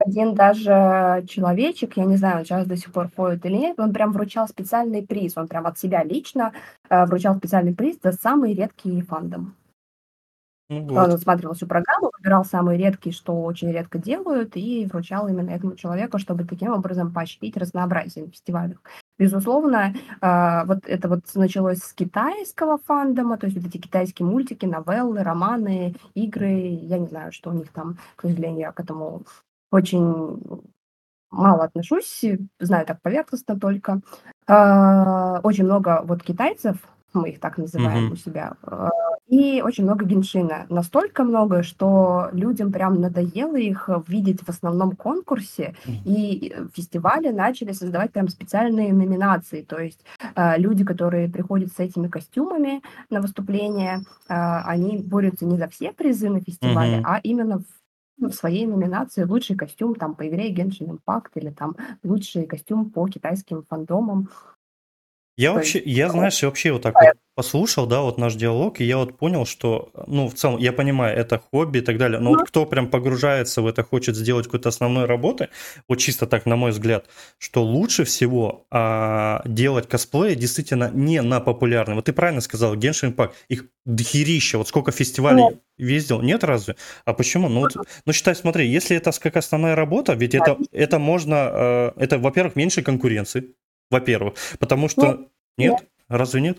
Speaker 2: Один даже человечек, я не знаю, он сейчас до сих пор ходит или нет, он прям вручал специальный приз, он прям от себя лично э, вручал специальный приз за самый редкий фандом.
Speaker 1: ну
Speaker 2: Он
Speaker 1: вот.
Speaker 2: смотрел всю программу, выбирал самые редкие, что очень редко делают, и вручал именно этому человеку, чтобы таким образом поощрить разнообразие на фестивалях. Безусловно, а, вот это вот началось с китайского фандома, то есть вот эти китайские мультики, новеллы, романы, игры. Я не знаю, что у них там, к сожалению, я к этому очень мало отношусь, знаю так поверхностно только. А, Очень много вот китайцев, мы их так называем
Speaker 1: Мгм.
Speaker 2: у себя, а, и очень много геншина. Настолько много, что людям прям надоело их видеть в основном конкурсе,
Speaker 1: Мгм.
Speaker 2: и фестивали начали создавать прям специальные номинации. То есть а, люди, которые приходят с этими костюмами на выступление, а, они борются не за все призы на фестивале,
Speaker 1: Мгм.
Speaker 2: а именно в в своей номинации лучший костюм там по игре Genshin Impact или там лучший костюм по китайским фандомам.
Speaker 1: Я вообще, я, знаешь, я вообще вот так вот послушал, да, вот наш диалог, и я вот понял, что, ну, в целом, я понимаю, это хобби и так далее, но вот кто прям погружается в это, хочет сделать какой-то основной работы, вот чисто так, на мой взгляд, что лучше всего а, делать косплей действительно не на популярный. Вот ты правильно сказал, Genshin Impact, их дохерища, вот сколько
Speaker 2: нет,
Speaker 1: фестивалей ездил, нет разве? А почему? Ну, вот, ну считай, смотри, если это как основная работа, ведь это, это можно, э, это, во-первых, меньше конкуренции, во-первых, потому
Speaker 2: Ну,
Speaker 1: что...
Speaker 2: нет.
Speaker 1: Нет? Разве нет?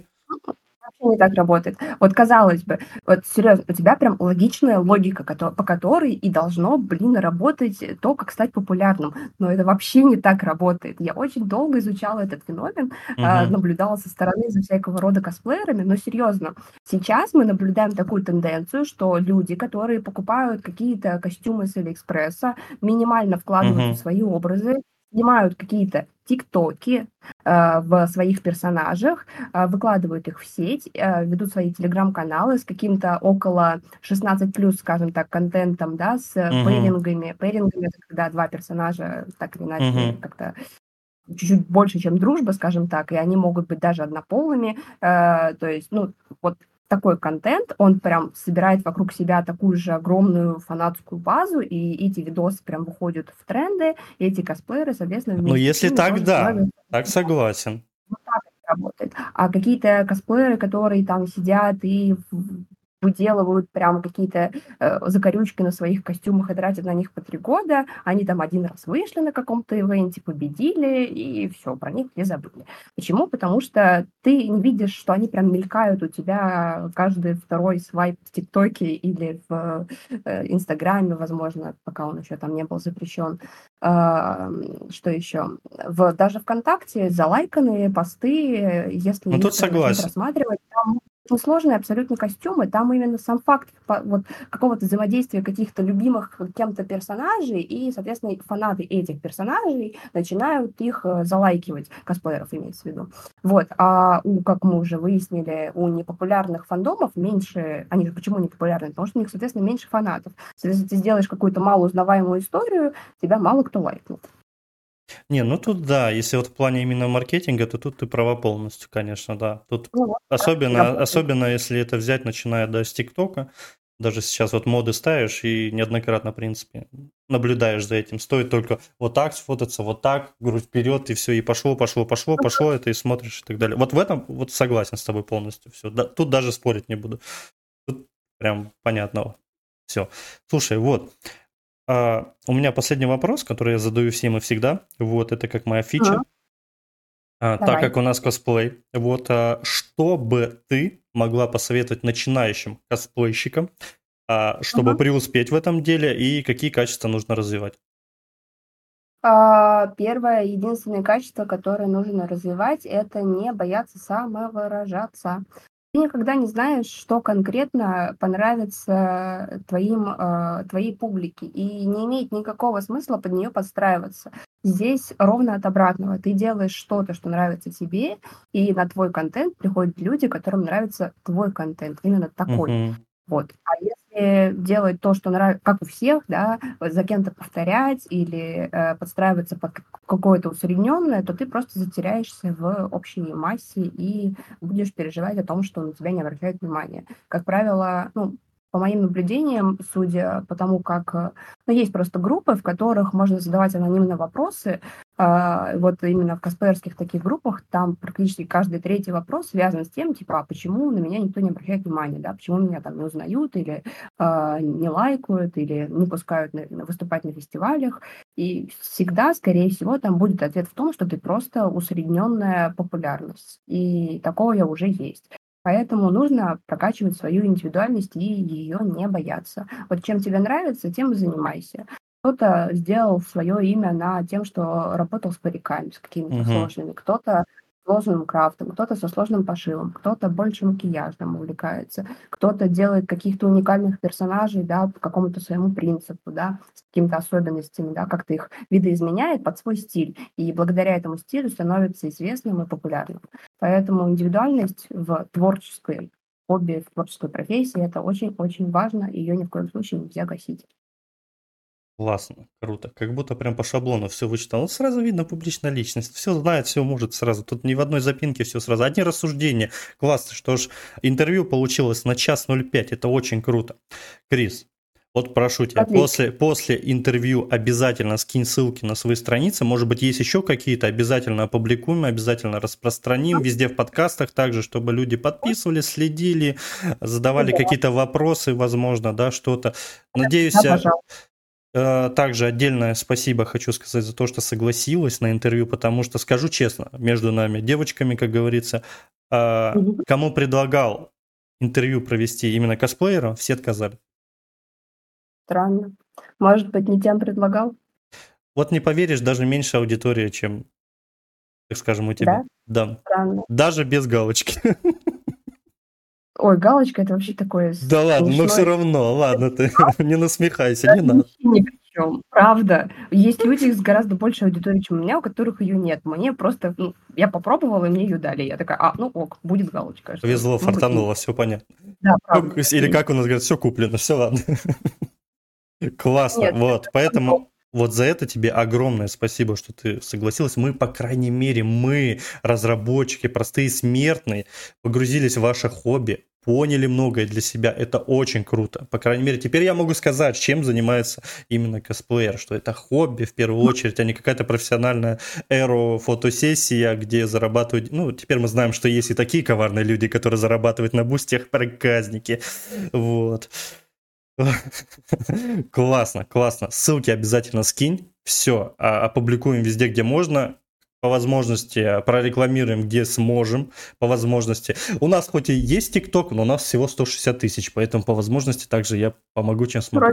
Speaker 2: Вообще не так работает. Вот казалось бы, вот серьезно, у тебя прям логичная логика, по которой и должно, блин, работать то, как стать популярным. Но это вообще не так работает. Я очень долго изучала этот феномен,
Speaker 1: Мгм.
Speaker 2: наблюдала со стороны за всякого рода косплеерами, но серьезно, сейчас мы наблюдаем такую тенденцию, что люди, которые покупают какие-то костюмы с Алиэкспресса, минимально вкладываются в
Speaker 1: Мгм.
Speaker 2: свои образы, снимают какие-то тиктоки э, в своих персонажах, э, выкладывают их в сеть, э, ведут свои телеграм-каналы с каким-то около 16 плюс, скажем так, контентом, да, с
Speaker 1: Мгм.
Speaker 2: пейрингами. Пейрингами это когда два персонажа так или иначе
Speaker 1: Мгм.
Speaker 2: как-то чуть-чуть больше, чем дружба, скажем так, и они могут быть даже однополыми. Э, то есть, ну, вот такой контент, он прям собирает вокруг себя такую же огромную фанатскую базу, и эти видосы прям выходят в тренды, и эти косплееры, соответственно,
Speaker 1: Ну, если так, да.
Speaker 2: становятся
Speaker 1: Так согласен.
Speaker 2: вот так это работает. А какие-то косплееры, которые там сидят и выделывают прям какие-то э, закорючки на своих костюмах и тратят на них по три года, они там один раз вышли на каком-то ивенте, победили, и все, про них все забыли. Почему? Потому что ты не видишь, что они прям мелькают у тебя каждый второй свайп в ТикТоке или в э, Инстаграме, возможно, пока он еще там не был запрещен. А, что еще? В, даже ВКонтакте залайканные посты, э, если
Speaker 1: Ну, тут согласен.
Speaker 2: рассматривать, там сложные абсолютно костюмы, там именно сам факт вот, какого-то взаимодействия каких-то любимых кем-то персонажей, и, соответственно, фанаты этих персонажей начинают их э, залайкивать, косплееров имеется в виду. Вот, а у, как мы уже выяснили, у непопулярных фандомов меньше, они же почему не популярны? Потому что у них, соответственно, меньше фанатов. Если ты сделаешь какую-то малоузнаваемую историю, тебя мало кто лайкнет.
Speaker 1: Не, ну тут да, если вот в плане именно маркетинга, то тут ты права полностью, конечно, да. Тут
Speaker 2: Ну
Speaker 1: особенно, особенно если это взять, начиная да, с ТикТока, даже сейчас вот моды ставишь и неоднократно, в принципе, наблюдаешь за этим. Стоит только вот так сфотаться, вот так, грудь вперед, и все, и пошло, пошло, пошло, пошло, это и смотришь и так далее. Вот в этом вот согласен с тобой полностью. Все, да, тут даже спорить не буду. Тут прям понятно. Все. Слушай, вот. А, у меня последний вопрос, который я задаю всем и всегда. Вот, это как моя фича.
Speaker 2: Ага.
Speaker 1: А, так как у нас косплей, вот а, что бы ты могла посоветовать начинающим косплейщикам, а, чтобы
Speaker 2: Мгм.
Speaker 1: преуспеть в этом деле, и какие качества нужно развивать?
Speaker 2: А, Первое, единственное качество, которое нужно развивать, это не бояться самовыражаться. Ты никогда не знаешь, что конкретно понравится твоим, э, твоей публике, и не имеет никакого смысла под нее подстраиваться. Здесь ровно от обратного. Ты делаешь что-то, что нравится тебе, и на твой контент приходят люди, которым нравится твой контент, именно такой. Uh-huh. Вот. А делать то, что нравится, как у всех, да, за кем-то повторять или э, подстраиваться под какое-то усредненное, то ты просто затеряешься в общей массе и будешь переживать о том, что на тебя не обращают внимания. Как правило, ну, по моим наблюдениям, судя по тому, как... Э, ну, есть просто группы, в которых можно задавать анонимные вопросы. А, вот именно в косплеерских таких группах там практически каждый третий вопрос связан с тем, типа, а почему на меня никто не обращает внимания, да, почему меня там не узнают или а, не лайкают, или не пускают на, выступать на фестивалях. И всегда, скорее всего, там будет ответ в том, что ты просто усредненная популярность. И такое уже есть. Поэтому нужно прокачивать свою индивидуальность и ее не бояться. Вот чем тебе нравится, тем и занимайся. Кто-то сделал свое имя на тем, что работал с париками, с какими-то угу. сложными. Кто-то сложным крафтом, кто-то со сложным пошивом, кто-то больше макияжем увлекается, кто-то делает каких-то уникальных персонажей, да, по какому-то своему принципу, да, с какими-то особенностями, да, как-то их видоизменяет под свой стиль, и благодаря этому стилю становится известным и популярным. Поэтому индивидуальность в творческой хобби, в творческой профессии, это очень-очень важно, ее ни в коем случае нельзя гасить.
Speaker 1: Классно, круто. Как будто прям по шаблону все вычитал. Ну, сразу видно публичная личность. Все знает, все может сразу. Тут ни в одной запинке все сразу. Одни рассуждения. Классно, что ж, интервью получилось на час 05. Это очень круто. Крис, вот прошу тебя, после, после интервью обязательно скинь ссылки на свои страницы. Может быть, есть еще какие-то, обязательно опубликуем, обязательно распространим везде в подкастах, также, чтобы люди подписывали, следили, задавали какие-то вопросы, возможно, да, что-то. Надеюсь, да, Э, также отдельное спасибо хочу сказать за то, что согласилась на интервью, потому что, скажу честно, между нами, девочками, как говорится, э, кому предлагал интервью провести именно косплеером, все отказали.
Speaker 2: Странно. Может быть, не тем предлагал?
Speaker 1: Вот не поверишь, даже меньше аудитория, чем, так скажем, у тебя.
Speaker 2: Да?
Speaker 1: Да. Странно. Даже без галочки.
Speaker 2: Ой, галочка это вообще такое.
Speaker 1: Да ладно, но все равно, ладно, ты не насмехайся, не надо.
Speaker 2: Ни при чем, правда. Есть люди с гораздо большей аудиторией, чем у меня, у которых ее нет. Мне просто, ну, я попробовала, и мне ее дали. Я такая, а, ну ок, будет галочка.
Speaker 1: Повезло, фартануло, все понятно. Да, правда. Или как у нас говорят, все куплено, все ладно. Классно, вот, поэтому вот за это тебе огромное спасибо, что ты согласилась. Мы, по крайней мере, мы, разработчики, простые смертные, погрузились в ваше хобби, поняли многое для себя. Это очень круто. По крайней мере, теперь я могу сказать, чем занимается именно косплеер, что это хобби в первую очередь, а не какая-то профессиональная эру фотосессия, где зарабатывают... Ну, теперь мы знаем, что есть и такие коварные люди, которые зарабатывают на бустях проказники. Вот. Классно, классно. Ссылки обязательно скинь. Все, а, опубликуем везде, где можно. По возможности прорекламируем, где сможем, по возможности. У нас хоть и есть ТикТок, но у нас всего 160 тысяч, поэтому по возможности также я помогу, чем смогу.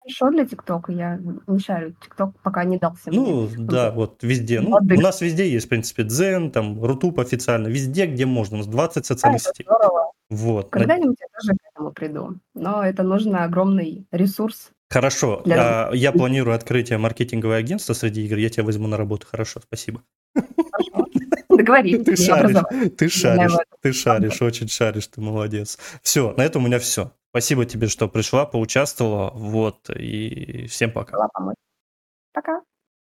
Speaker 2: Хорошо для ТикТока, я не шарю. ТикТок пока не дался
Speaker 1: Ну, мне. да, вот везде. Ну, у нас везде есть, в принципе, Дзен, там, Рутуб официально, везде, где можно. У нас 20 социальных а, сетей. Здорово.
Speaker 2: Вот. Когда-нибудь я тоже к этому приду. Но это нужно огромный ресурс.
Speaker 1: Хорошо. Для... А, я планирую открытие маркетингового агентства среди игр. Я тебя возьму на работу. Хорошо, спасибо.
Speaker 2: Хорошо. Договорились.
Speaker 1: Ты шаришь, ты шаришь, ты шаришь, очень шаришь, ты молодец. Все, на этом у меня все. Спасибо тебе, что пришла, поучаствовала. Вот, и всем пока.
Speaker 2: Пока.